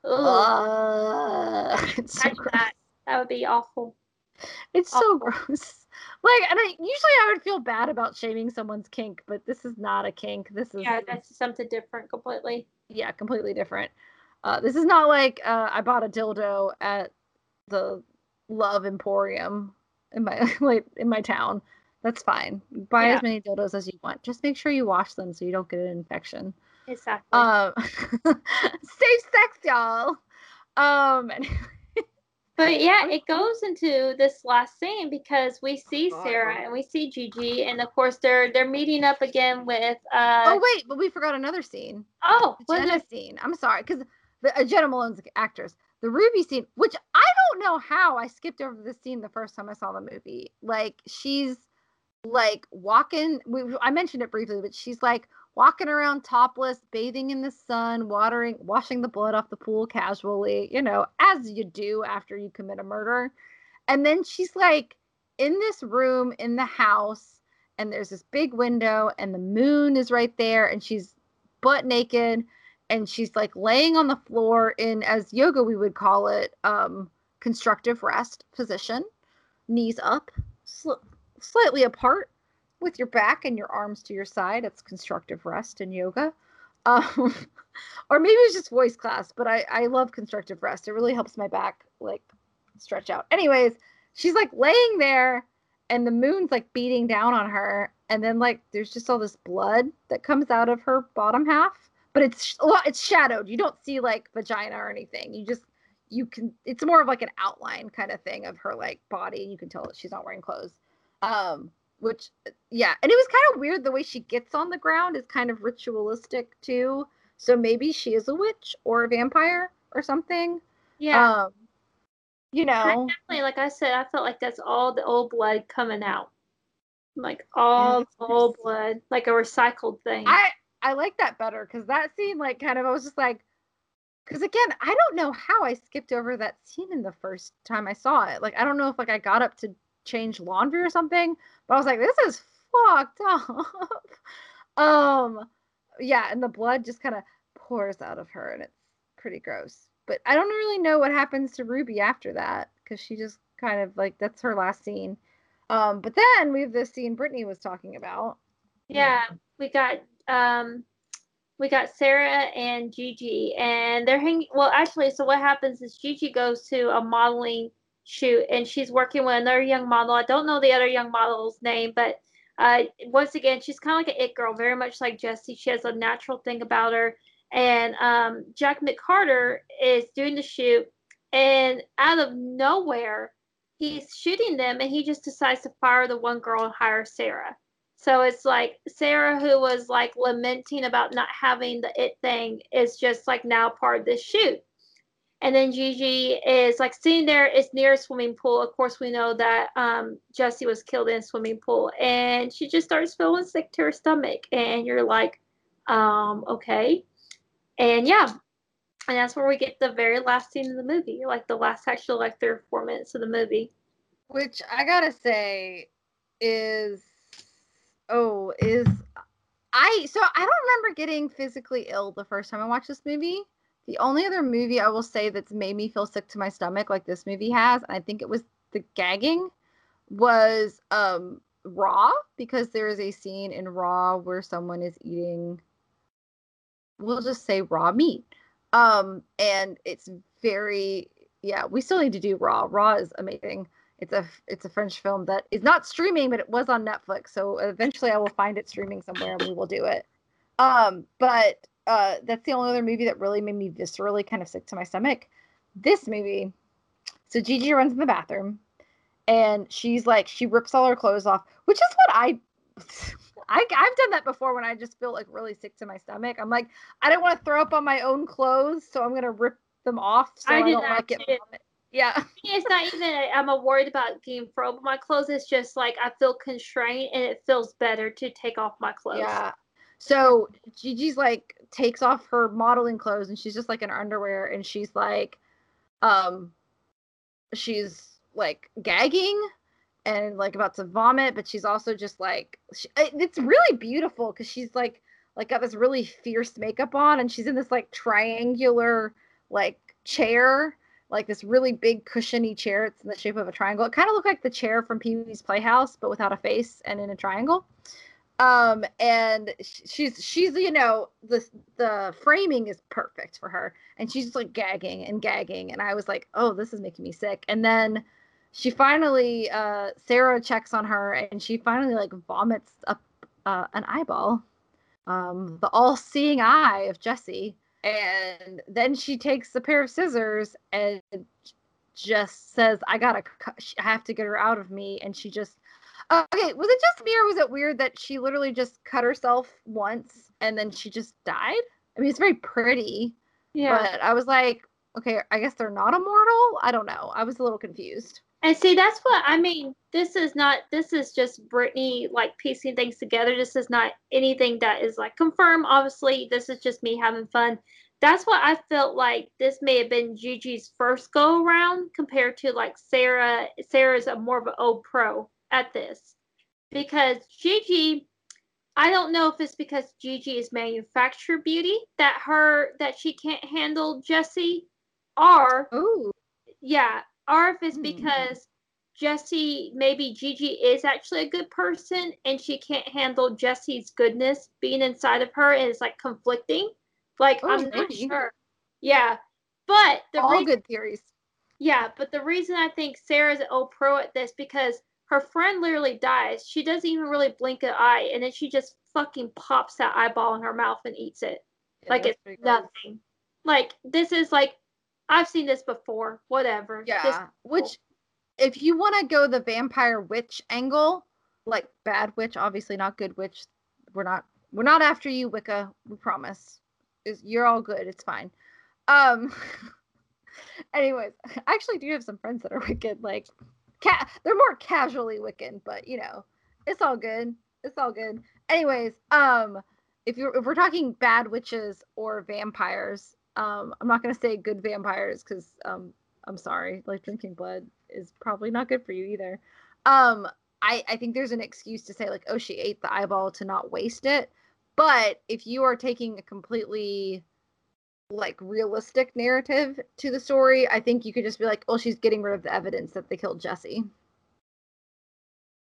Uh, it's so gross. That. that would be awful. It's awful. so gross. Like, I, usually I would feel bad about shaming someone's kink, but this is not a kink. This is yeah, that's something different completely. Yeah, completely different. Uh, this is not like uh, I bought a dildo at the Love Emporium in my like in my town. That's fine. Buy yeah. as many dildos as you want. Just make sure you wash them so you don't get an infection. Exactly. Um, safe sex, y'all. Um, but yeah, it goes into this last scene because we see Sarah and we see Gigi, and of course they're they're meeting up again with. uh Oh wait, but we forgot another scene. Oh, the Jena scene. I'm sorry, because the uh, Jena Malone's actors. The Ruby scene, which I don't know how I skipped over the scene the first time I saw the movie. Like she's like walking. We, I mentioned it briefly, but she's like walking around topless, bathing in the sun, watering, washing the blood off the pool casually. You know, as you do after you commit a murder. And then she's like in this room in the house, and there's this big window, and the moon is right there, and she's butt naked and she's like laying on the floor in as yoga we would call it um constructive rest position knees up sl- slightly apart with your back and your arms to your side. It's constructive rest in yoga. Um or maybe it's just voice class but i i love constructive rest. It really helps my back like stretch out. Anyways she's like laying there and the moon's like beating down on her and then like there's just all this blood that comes out of her bottom half but it's well, it's shadowed. You don't see like vagina or anything. You just you can. It's more of like an outline kind of thing of her like body, and you can tell she's not wearing clothes. Um, which yeah, and it was kind of weird the way she gets on the ground is kind of ritualistic too. So maybe she is a witch or a vampire or something. Yeah. Um, you know, definitely, like I said, I felt like that's all the old blood coming out, like all old blood, like a recycled thing. I I like that better because that scene, like, kind of, I was just like, because again, I don't know how I skipped over that scene in the first time I saw it. Like, I don't know if like I got up to change laundry or something, but I was like, this is fucked up. um, yeah, and the blood just kind of pours out of her, and it's pretty gross. But I don't really know what happens to Ruby after that because she just kind of like that's her last scene. Um, but then we have this scene Brittany was talking about. Yeah, we got um, we got Sarah and Gigi, and they're hanging. Well, actually, so what happens is Gigi goes to a modeling shoot, and she's working with another young model. I don't know the other young model's name, but Uh, once again, she's kind of like an it girl, very much like Jesse. She has a natural thing about her. And um, Jack McCarther is doing the shoot, and out of nowhere, he's shooting them, and he just decides to fire the one girl and hire Sarah. So it's like Sarah, who was like lamenting about not having the it thing, is just like now part of the shoot. And then Gigi is like sitting there, it's near a swimming pool. Of course, we know that um, Jesse was killed in a swimming pool. And she just starts feeling sick to her stomach. And you're like, um, okay. And yeah. And that's where we get the very last scene of the movie, like the last actual like three or four minutes of the movie. Which I gotta say is oh, is I so I don't remember getting physically ill the first time I watched this movie. The only other movie I will say that's made me feel sick to my stomach, like this movie has, and I think it was the gagging, was um Raw because there is a scene in Raw where someone is eating, we'll just say raw meat, um, and it's very yeah. We still need to do Raw. Raw is amazing. It's a it's a French film that is not streaming, but it was on Netflix. So eventually, I will find it streaming somewhere, and we will do it. Um, but uh, that's the only other movie that really made me viscerally kind of sick to my stomach. This movie, so Gigi runs in the bathroom, and she's like, she rips all her clothes off, which is what I, I I've done that before when I just feel like really sick to my stomach. I'm like, I don't want to throw up on my own clothes, so I'm gonna rip them off so I, I don't like it. Yeah. it's not even I'm worried about getting up my clothes. It's just like I feel constrained and it feels better to take off my clothes. Yeah. So Gigi's like takes off her modeling clothes and she's just like in her underwear and she's like um she's like gagging and like about to vomit but she's also just like she, it's really beautiful because she's like like got this really fierce makeup on and she's in this like triangular like chair like this really big cushiony chair it's in the shape of a triangle. It kind of looked like the chair from pee-wee's playhouse but without a face and in a triangle. Um and she's she's you know the the framing is perfect for her. And she's just like gagging and gagging. And i was like oh this is making me sick. And then she finally uh sarah checks on her and she finally like vomits up uh, an eyeball. Um the all-seeing eye of jesse and then she takes a pair of scissors and just says i gotta i have to get her out of me and she just Okay, was it just me or was it weird that she literally just cut herself once and then she just died? I mean, it's very pretty. Yeah. But I was like, okay, I guess they're not immortal. I don't know. I was a little confused. And see, that's what I mean. This is not. This is just Brittany like piecing things together. This is not anything that is like confirmed. Obviously, this is just me having fun. That's what I felt like. This may have been Gigi's first go around compared to like Sarah. Sarah's a more of an old pro at this because Gigi, I don't know if it's because Gigi is manufactured beauty that her that she can't handle Jesse, or Ooh. yeah, or if it's hmm. because. Jesse maybe Gigi is actually a good person and she can't handle Jesse's goodness being inside of her and it's like conflicting. Like oh, I'm maybe. not sure. Yeah, but the all reason, good theories. Yeah, but the reason I think Sarah's an old pro at this because her friend literally dies. She doesn't even really blink an eye, and then she just fucking pops that eyeball in her mouth and eats it. Yeah, like it's nothing. Like this is like I've seen this before. Whatever. Yeah. Which, if you want to go the vampire witch angle, like bad witch, obviously not good witch. We're not. We're not after you, Wicca. We promise. Is you're all good. It's fine. Um. anyways, I actually do have some friends that are wicked. Like Ca- they're more casually wicked, but you know, it's all good. It's all good. Anyways, um, if you're if we're talking bad witches or vampires, um, I'm not gonna say good vampires because um, I'm sorry, like drinking blood is probably not good for you either. Um, I I think there's an excuse to say like, oh, she ate the eyeball to not waste it. But if you are taking a completely like realistic narrative to the story, I think you could just be like, "Oh, she's getting rid of the evidence that they killed Jesse."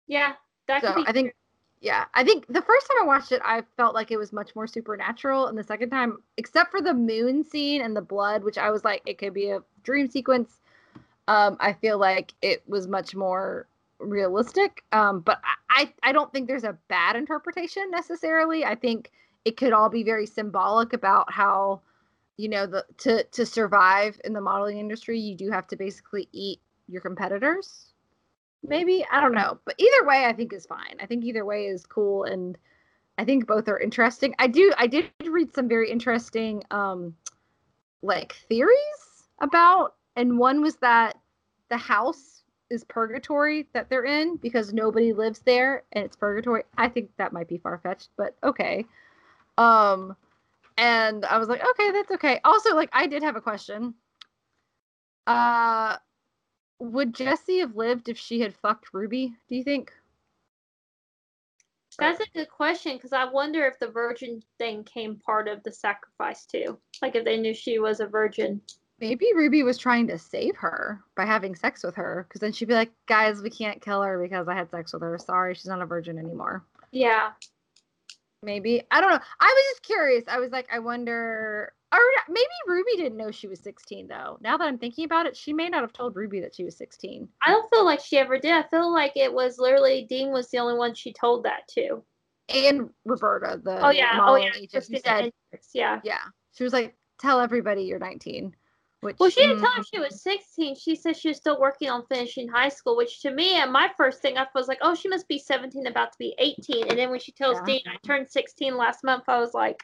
Yeah, that so I think yeah, I think the first time I watched it, I felt like it was much more supernatural, and the second time, except for the moon scene and the blood, which I was like, it could be a dream sequence. Um, I feel like it was much more realistic. Um, but I, I don't think there's a bad interpretation necessarily. I think it could all be very symbolic about how, you know, the to to survive in the modeling industry, you do have to basically eat your competitors. Maybe I don't know, but either way, I think is fine. I think either way is cool, and I think both are interesting. I do I did read some very interesting um like theories about, and one was that the house is purgatory that they're in because nobody lives there and it's purgatory. I think that might be far fetched, but okay. Um, and I was like, okay, that's okay. Also, like, I did have a question. Uh, would Jesse have lived if she had fucked Ruby? Do you think? That's a good question because I wonder if the virgin thing came part of the sacrifice too. Like if they knew she was a virgin. Maybe Ruby was trying to save her by having sex with her because then she'd be like, guys, we can't kill her because I had sex with her. Sorry, she's not a virgin anymore. Yeah. Maybe. I don't know. I was just curious. I was like, I wonder. Or maybe Ruby didn't know she was 16, though. Now that I'm thinking about it, she may not have told Ruby that she was 16. I don't feel like she ever did. I feel like it was literally Dean was the only one she told that to. And Roberta, the oh yeah, oh yeah, agent, who said, yeah, yeah. She was like, "Tell everybody you're 19." Which, well, she didn't mm, tell him she was 16. She said she was still working on finishing high school, which to me, and my first thing, I was like, oh, she must be 17, about to be 18. And then when she tells yeah. Dean, I turned 16 last month, I was like,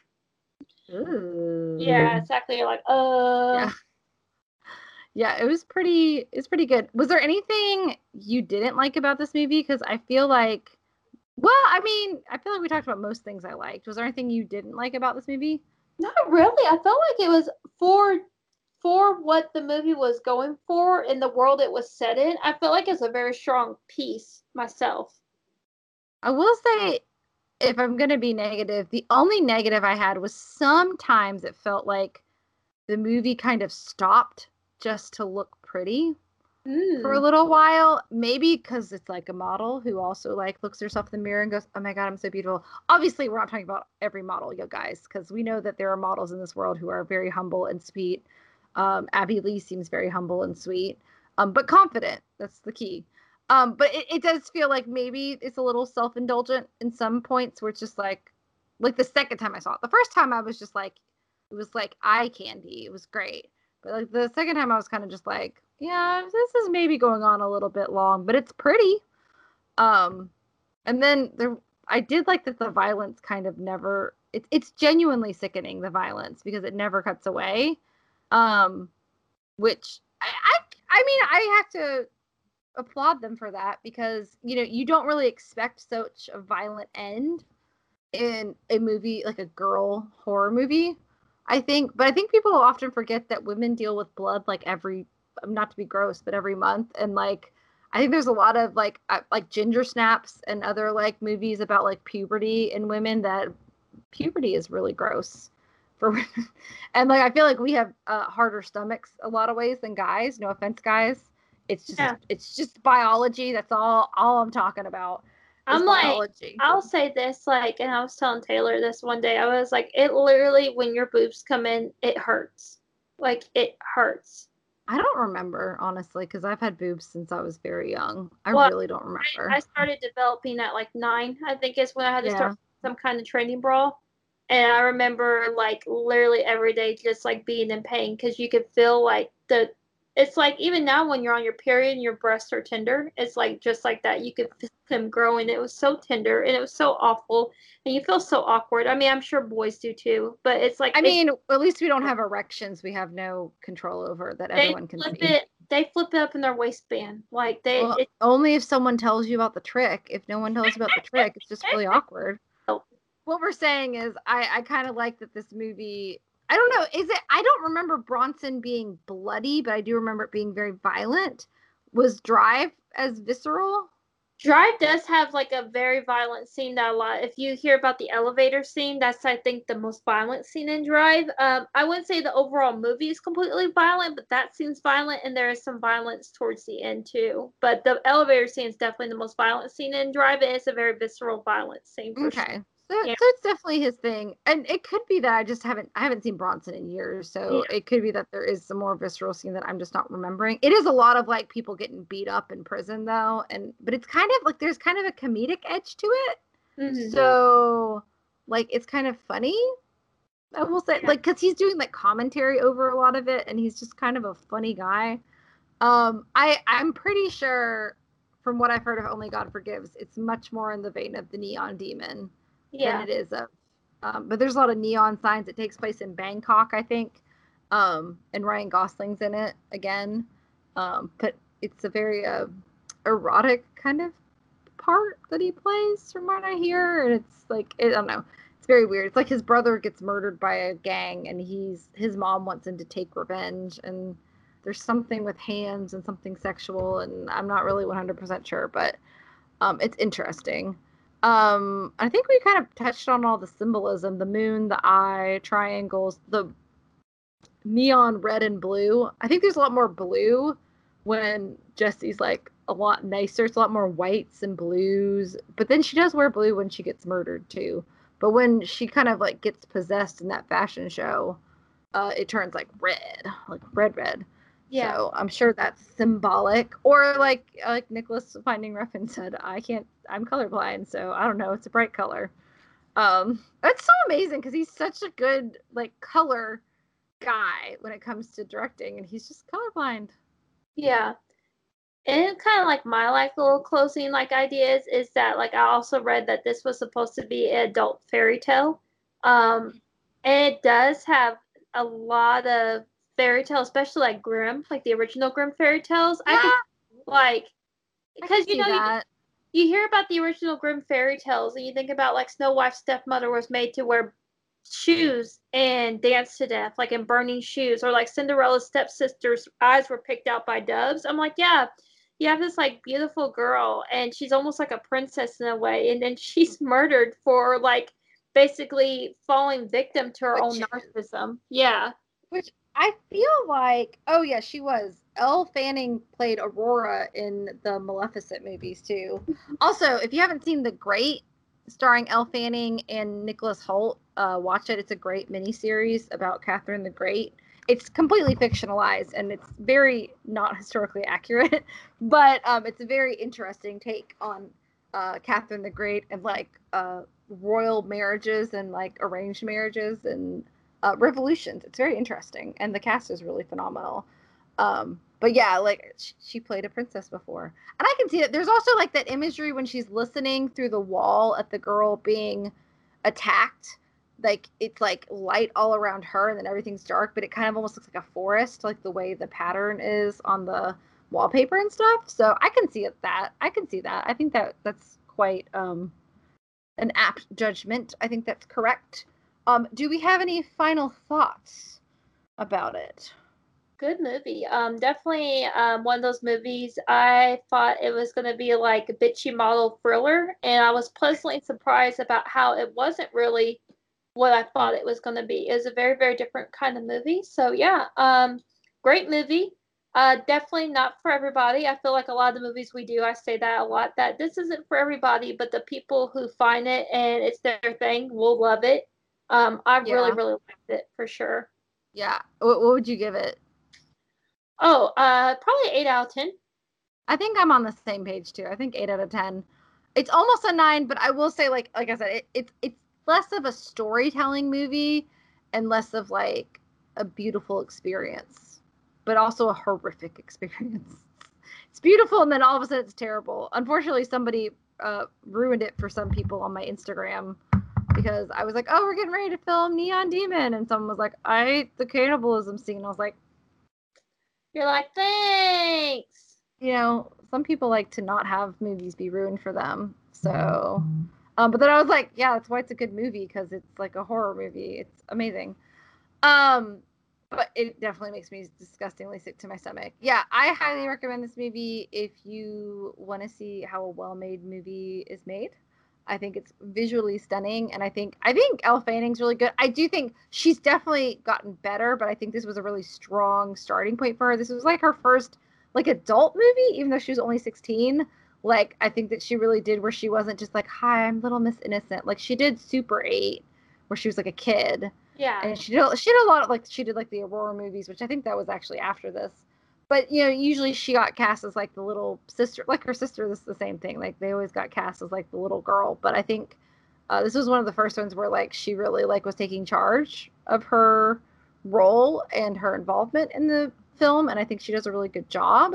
Ooh. yeah, exactly. You're like, uh. Yeah. Yeah, it was pretty. It's pretty good. Was there anything you didn't like about this movie? Because I feel like, well, I mean, I feel like we talked about most things I liked. Was there anything you didn't like about this movie? Not really. I felt like it was for for what the movie was going for in the world it was set in, I felt like it's a very strong piece myself. I will say, if I'm going to be negative, the only negative I had was sometimes it felt like the movie kind of stopped just to look pretty mm. for a little while. Maybe because it's like a model who also like looks herself in the mirror and goes, "Oh my god, I'm so beautiful." Obviously, we're not talking about every model, you guys, because we know that there are models in this world who are very humble and sweet um, Abbey Lee seems very humble and sweet, um, but confident. That's the key. Um, but it, it does feel like maybe it's a little self indulgent in some points where it's just like, like the second time I saw it. The first time I was just like, it was like eye candy. It was great. But like the second time I was kind of just like, yeah, this is maybe going on a little bit long, but it's pretty. Um, and then there, I did like that the violence kind of never. It's it's genuinely sickening the violence because it never cuts away um, which I, I, I mean, I have to applaud them for that because you know you don't really expect such a violent end in a movie like a girl horror movie. I think, but I think people often forget that women deal with blood like every, not to be gross, but every month, and like. I think there's a lot of like uh, like ginger snaps and other like movies about like puberty in women that puberty is really gross for women. and like I feel like we have uh, harder stomachs a lot of ways than guys. No offense, guys. It's just yeah. it's just biology. That's all all I'm talking about. I'm biology. like I'll say this like and I was telling Taylor this one day. I was like it literally when your boobs come in, it hurts. Like it hurts. I don't remember honestly because I've had boobs since I was very young. I well, really don't remember. I, I, started developing at like nine. I think is when I had to yeah. start some kind of training bra. And I remember like literally every day just like being in pain because you could feel like the it's like even now when you're on your period and your breasts are tender, it's like just like that. You could feel them growing. It was so tender and it was so awful. And you feel so awkward. I mean, I'm sure boys do too, but it's like I mean, at least we don't have erections we have no control over that everyone can flip see. It, they flip it up in their waistband. Like they well, it, only if someone tells you about the trick. If no one tells you about the trick, it's just really awkward oh. what we're saying is I, I kind of like that this movie I don't know, is it I don't remember Bronson being bloody, but I do remember it being very violent. Was Drive as visceral? Drive does have like a very violent scene that a lot. If you hear about the elevator scene, that's I think the most violent scene in Drive. Um, I wouldn't say the overall movie is completely violent, but that scene's violent, and there is some violence towards the end too. But the elevator scene is definitely the most violent scene in Drive, and it's a very visceral, violent scene. okay, sure. So, yeah. so it's definitely his thing, and it could be that I just haven't I haven't seen Bronson in years, so yeah. it could be that there is some more visceral scene that I'm just not remembering. It is a lot of like people getting beat up in prison though, and but it's kind of like there's kind of a comedic edge to it. Mm-hmm. So like it's kind of funny. I will say yeah. like because he's doing like commentary over a lot of it, and he's just kind of a funny guy. Um, I I'm pretty sure from what I've heard of Only God Forgives, it's much more in the vein of the Neon Demon yeah. than it is of. Um, but there's a lot of neon signs. It takes place in Bangkok, I think, um, and Ryan Gosling's in it again. Um, but it's a very uh, erotic kind of part that he plays, from what I hear. And it's like it, I don't know. It's very weird. It's like his brother gets murdered by a gang, and he's his mom wants him to take revenge, and there's something with hands and something sexual, and I'm not really 100% sure, but um, it's interesting. Um, I think we kind of touched on all the symbolism the moon, the eye, triangles, the neon red and blue. I think there's a lot more blue when Jesse's like a lot nicer. It's a lot more whites and blues. But then she does wear blue when she gets murdered too. But when she kind of like gets possessed in that fashion show, uh, it turns like red, like red, red. Yeah. So I'm sure that's symbolic. Or like like Nicholas Winding Refn said, I can't I'm colorblind, so I don't know, it's a bright color. Um it's so amazing because he's such a good like color guy when it comes to directing and he's just colorblind. Yeah. And kind of like my like little closing like ideas is that like I also read that this was supposed to be an adult fairy tale. Um and it does have a lot of fairy tale, especially like Grimm, like the original Grimm fairy tales. Yeah. I could like because you know you, you hear about the original Grimm fairy tales and you think about like Snow White's stepmother was made to wear shoes and dance to death, like in burning shoes, or like Cinderella's stepsister's eyes were picked out by doves. I'm like, yeah, you have this like beautiful girl and she's almost like a princess in a way, and then she's murdered for like basically falling victim to her Which, own narcissism. Yeah. Which I feel like, oh yeah, she was. Elle Fanning played Aurora in the Maleficent movies too. Also, if you haven't seen The Great, starring Elle Fanning and Nicholas Hoult, uh, watch it. It's a great miniseries about Catherine the Great. It's completely fictionalized and it's very not historically accurate, but um, it's a very interesting take on uh, Catherine the Great and like uh, royal marriages and like arranged marriages and uh, Revolutions. It's very interesting, and the cast is really phenomenal. Um, but yeah, like she played a princess before, and I can see that. There's also like that imagery when she's listening through the wall at the girl being attacked. Like it's like light all around her, and then everything's dark, but it kind of almost looks like a forest, like the way the pattern is on the wallpaper and stuff. So I can see it that. I can see that. I think that that's quite um, an apt judgment. I think that's correct. Um, do we have any final thoughts about it? Good movie. Um, definitely um, one of those movies. I thought it was going to be like a bitchy model thriller, and I was pleasantly surprised about how it wasn't really what I thought it was going to be. It was a very, very different kind of movie. So yeah, um, great movie. Uh, definitely not for everybody. I feel like a lot of the movies we do, I say that a lot. That this isn't for everybody, but the people who find it and it's their thing will love it. Um, I yeah. really, really liked it for sure. Yeah. What, what would you give it? Oh, uh, probably eight out of ten. I think I'm on the same page too. I think eight out of ten. It's almost a nine, but I will say, like, like I said, it, it's it's less of a storytelling movie and less of like a beautiful experience, but also a horrific experience. it's beautiful, and then all of a sudden it's terrible. Unfortunately, somebody uh, ruined it for some people on my Instagram because I was like, oh, we're getting ready to film Neon Demon. And someone was like, I hate the cannibalism scene. I was like, you're like, thanks. You know, some people like to not have movies be ruined for them. So, um, but then I was like, yeah, that's why it's a good movie because it's like a horror movie. It's amazing. Um, but it definitely makes me disgustingly sick to my stomach. Yeah, I highly recommend this movie if you want to see how a well-made movie is made. I think it's visually stunning, and I think I think Elle Fanning's really good. I do think she's definitely gotten better, but I think this was a really strong starting point for her. This was like her first like adult movie, even though she was only 16. like I think that she really did where she wasn't just like, "Hi, I'm Little Miss Innocent." Like she did Super 8 where she was like a kid. Yeah. And she did she did a lot of like she did like the Aurora movies, which I think that was actually after this. But you know, usually she got cast as like the little sister, like her sister. This is the same thing. Like they always got cast as like the little girl. But I think uh, this was one of the first ones where like she really like was taking charge of her role and her involvement in the film, and I think she does a really good job.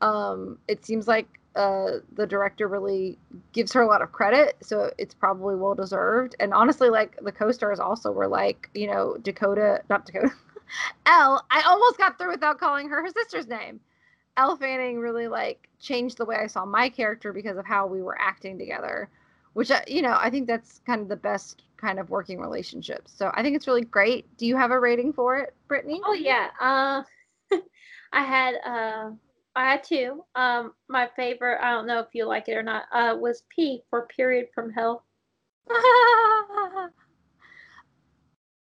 Um, it seems like uh, the director really gives her a lot of credit, so it's probably well deserved. And honestly, like the co-stars also were like, you know, Dakota, not Dakota, Elle. I almost got through without calling her her sister's name. Elle Fanning really like changed the way I saw my character because of how we were acting together, which uh, you know I think that's kind of the best kind of working relationship. So I think it's really great. Do you have a rating for it, Brittany? Oh yeah. Uh, I had uh, I had two. Um, my favorite, I don't know if you like it or not, uh, was P for period from hell.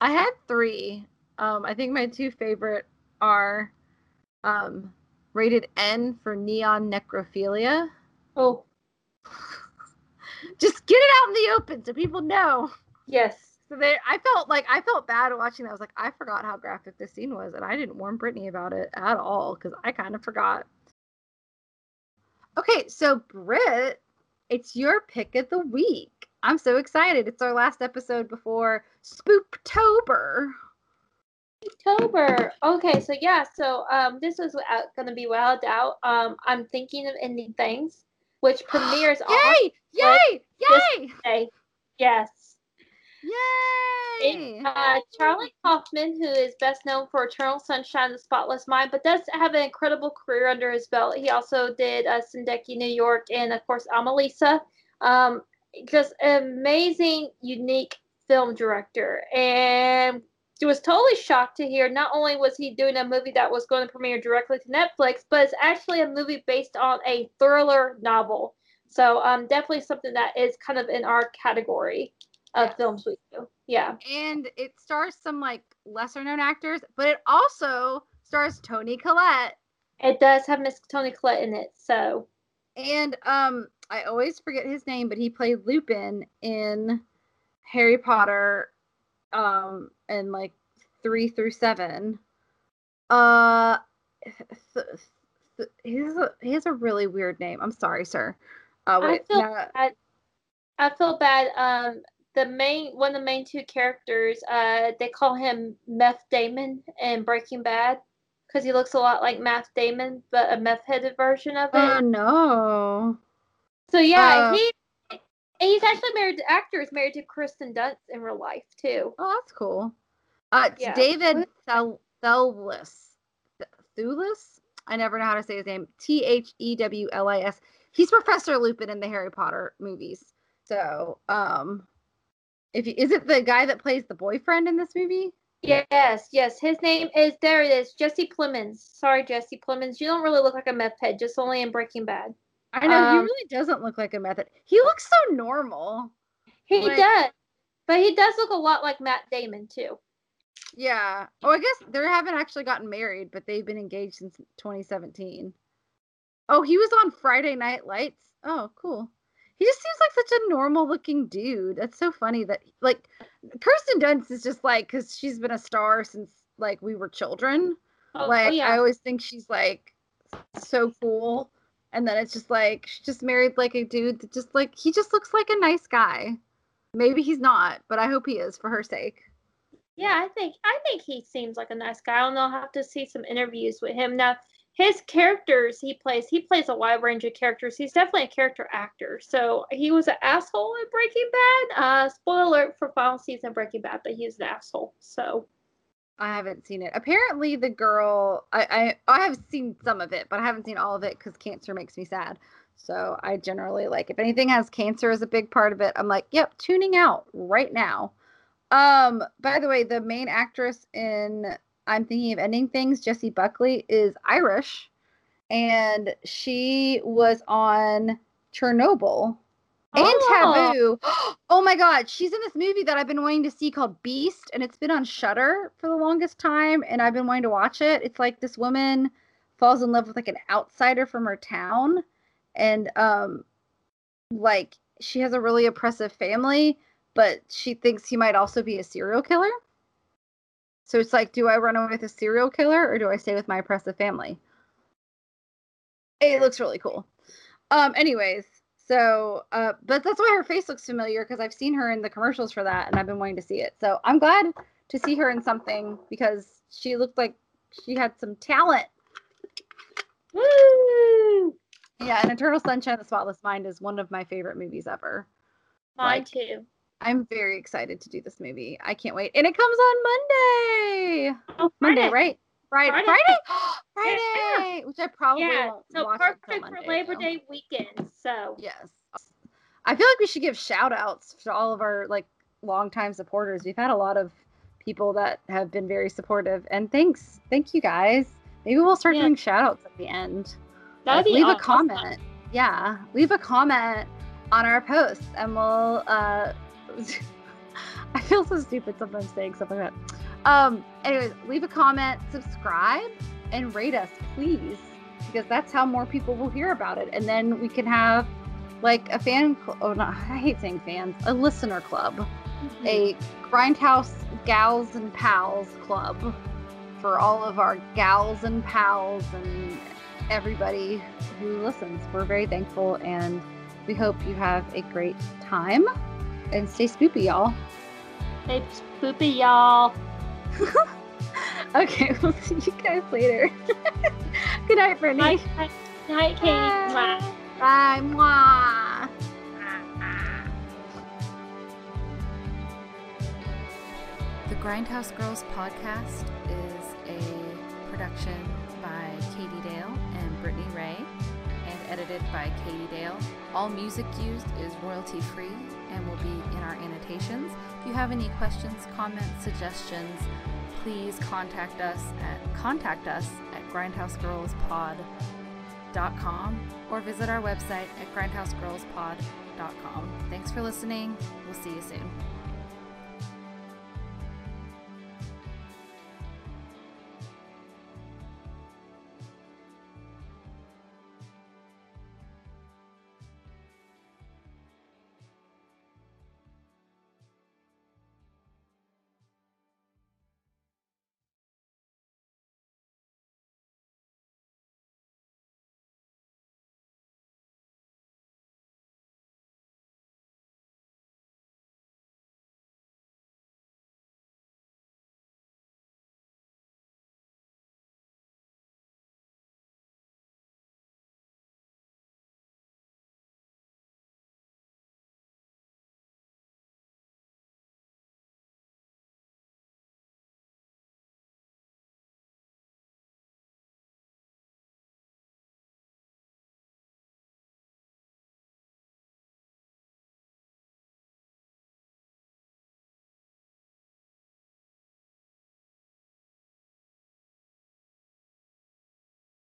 I had three. Um, I think my two favorite are um, rated N for neon necrophilia. Oh, Just get it out in the open so people know. yes. So they, I felt like I felt bad watching that. I was like, I forgot how graphic this scene was, and I didn't warn Brittany about it at all because I kind of forgot. Okay, so Britt, it's your pick of the week. I'm so excited. It's our last episode before Spooktober. October. Okay, so yeah, so um, this is going to be without out. Um, I'm thinking of ending things, which premieres on Yay! Yay! Yay! Thursday. Yes. Yay! It's, uh, Charlie Kaufman, who is best known for Eternal Sunshine of the Spotless Mind, but does have an incredible career under his belt. He also did uh, Synecdoche, New York, and of course, Anomalisa. Um, just amazing, unique film director. And was totally shocked to hear not only was he doing a movie that was going to premiere directly to Netflix, but it's actually a movie based on a thriller novel. So um, definitely something that is kind of in our category of Yes. films we do. Yeah. and it stars some like lesser known actors, but it also stars Toni Collette. It does have Miss Toni Collette in it, so And um I always forget his name, but he played Lupin in Harry Potter um and like 3 through 7. Uh th- th- he has a he has a really weird name. I'm sorry, sir. Uh I wait. feel no, bad. I feel bad. Um, the main one of the main two characters, uh, they call him Meth Damon in Breaking Bad because he looks a lot like Matt Damon, but a meth-headed version of it. Oh no. so yeah, uh, he and he's actually married. Actor is married to Kristen Dunst in real life too. Oh, that's cool. Uh, Yeah. David Thel- Thewlis. Thewlis? I never know how to say his name. T H E W L I S. He's Professor Lupin in the Harry Potter movies. So, um, if you, is it the guy that plays the boyfriend in this movie? Yes, yes. His name is there. It is Jesse Plemons. Sorry, Jesse Plemons. You don't really look like a meth head, just only in Breaking Bad. I know he Um, really doesn't look like a method. He looks so normal. He Like- does, but he does look a lot like Matt Damon too. Yeah. Oh, I guess they haven't actually gotten married, but they've been engaged since 2017. Oh, he was on Friday Night Lights. Oh, cool. He just seems like such a normal looking dude. That's so funny that like Kirsten Dunst is just like because she's been a star since like we were children. Oh, like yeah. I always think she's like so cool, and then it's just like she just married like a dude that just like he just looks like a nice guy. Maybe he's not, but I hope he is for her sake. Yeah, I think I think he seems like a nice guy. and. I'll have to see some interviews with him. Now, his characters he plays, he plays a wide range of characters. He's definitely a character actor. So he was an asshole in Breaking Bad. Uh, spoiler alert for final season of Breaking Bad, but he was an asshole. So I haven't seen it. Apparently, the girl I I, I have seen some of it, but I haven't seen all of it because cancer makes me sad. So I generally like if anything has cancer as a big part of it, I'm like, yep, tuning out right now. Um, by the way, the main actress in I'm thinking of ending things, Jessie Buckley, is Irish, and she was on Chernobyl and Oh. Taboo. Oh my god, she's in this movie that I've been wanting to see called Beast, and it's been on Shudder for the longest time, and I've been wanting to watch it. It's like this woman falls in love with like an outsider from her town, and um, like she has a really oppressive family, but she thinks he might also be a serial killer. So it's like, do I run away with a serial killer or do I stay with my oppressive family? It looks really cool. Um, anyways, so uh, but that's why her face looks familiar because I've seen her in the commercials for that and I've been wanting to see it. So I'm glad to see her in something because she looked like she had some talent. Woo! Yeah, and Eternal Sunshine of the Spotless Mind is one of my favorite movies ever. Mine Like, too. I'm very excited to do this movie. I can't wait. And it comes on Monday. Oh, Monday, right? Friday. Friday. Friday. Friday. Which I probably Yeah, won't so watch perfect Monday, for Labor though. Day weekend. So Yes. I feel like we should give shout outs to all of our like longtime supporters. We've had a lot of people that have been very supportive and thanks. Thank you guys. Maybe we'll start Yeah. doing shout outs at the end. that'd Like, be leave a comment. Yeah. Leave a comment on our post and we'll uh I feel so stupid sometimes saying stuff like that. Um anyways, leave a comment, subscribe, and rate us, please. Because that's how more people will hear about it. And then we can have like a fan cl- oh not I hate saying fans, a listener club. Mhm. A grindhouse gals and pals club for all of our gals and pals and everybody who listens. We're very thankful and we hope you have a great time and stay spoopy, y'all. Stay spoopy y'all. Okay, we'll see you guys later. Good night, Brittany. Night, night, night, Katie. Mwah. Bye. Mwah. The Grindhouse Girls podcast is a production by Katie Dale and Brittany Ray and edited by Katie Dale. All music used is royalty free and will be in our annotations. If you have any questions, comments, suggestions, please contact us at contact us at grindhousegirlspod.com or visit our website at grindhousegirlspod.com. Thanks for listening. We'll see you soon.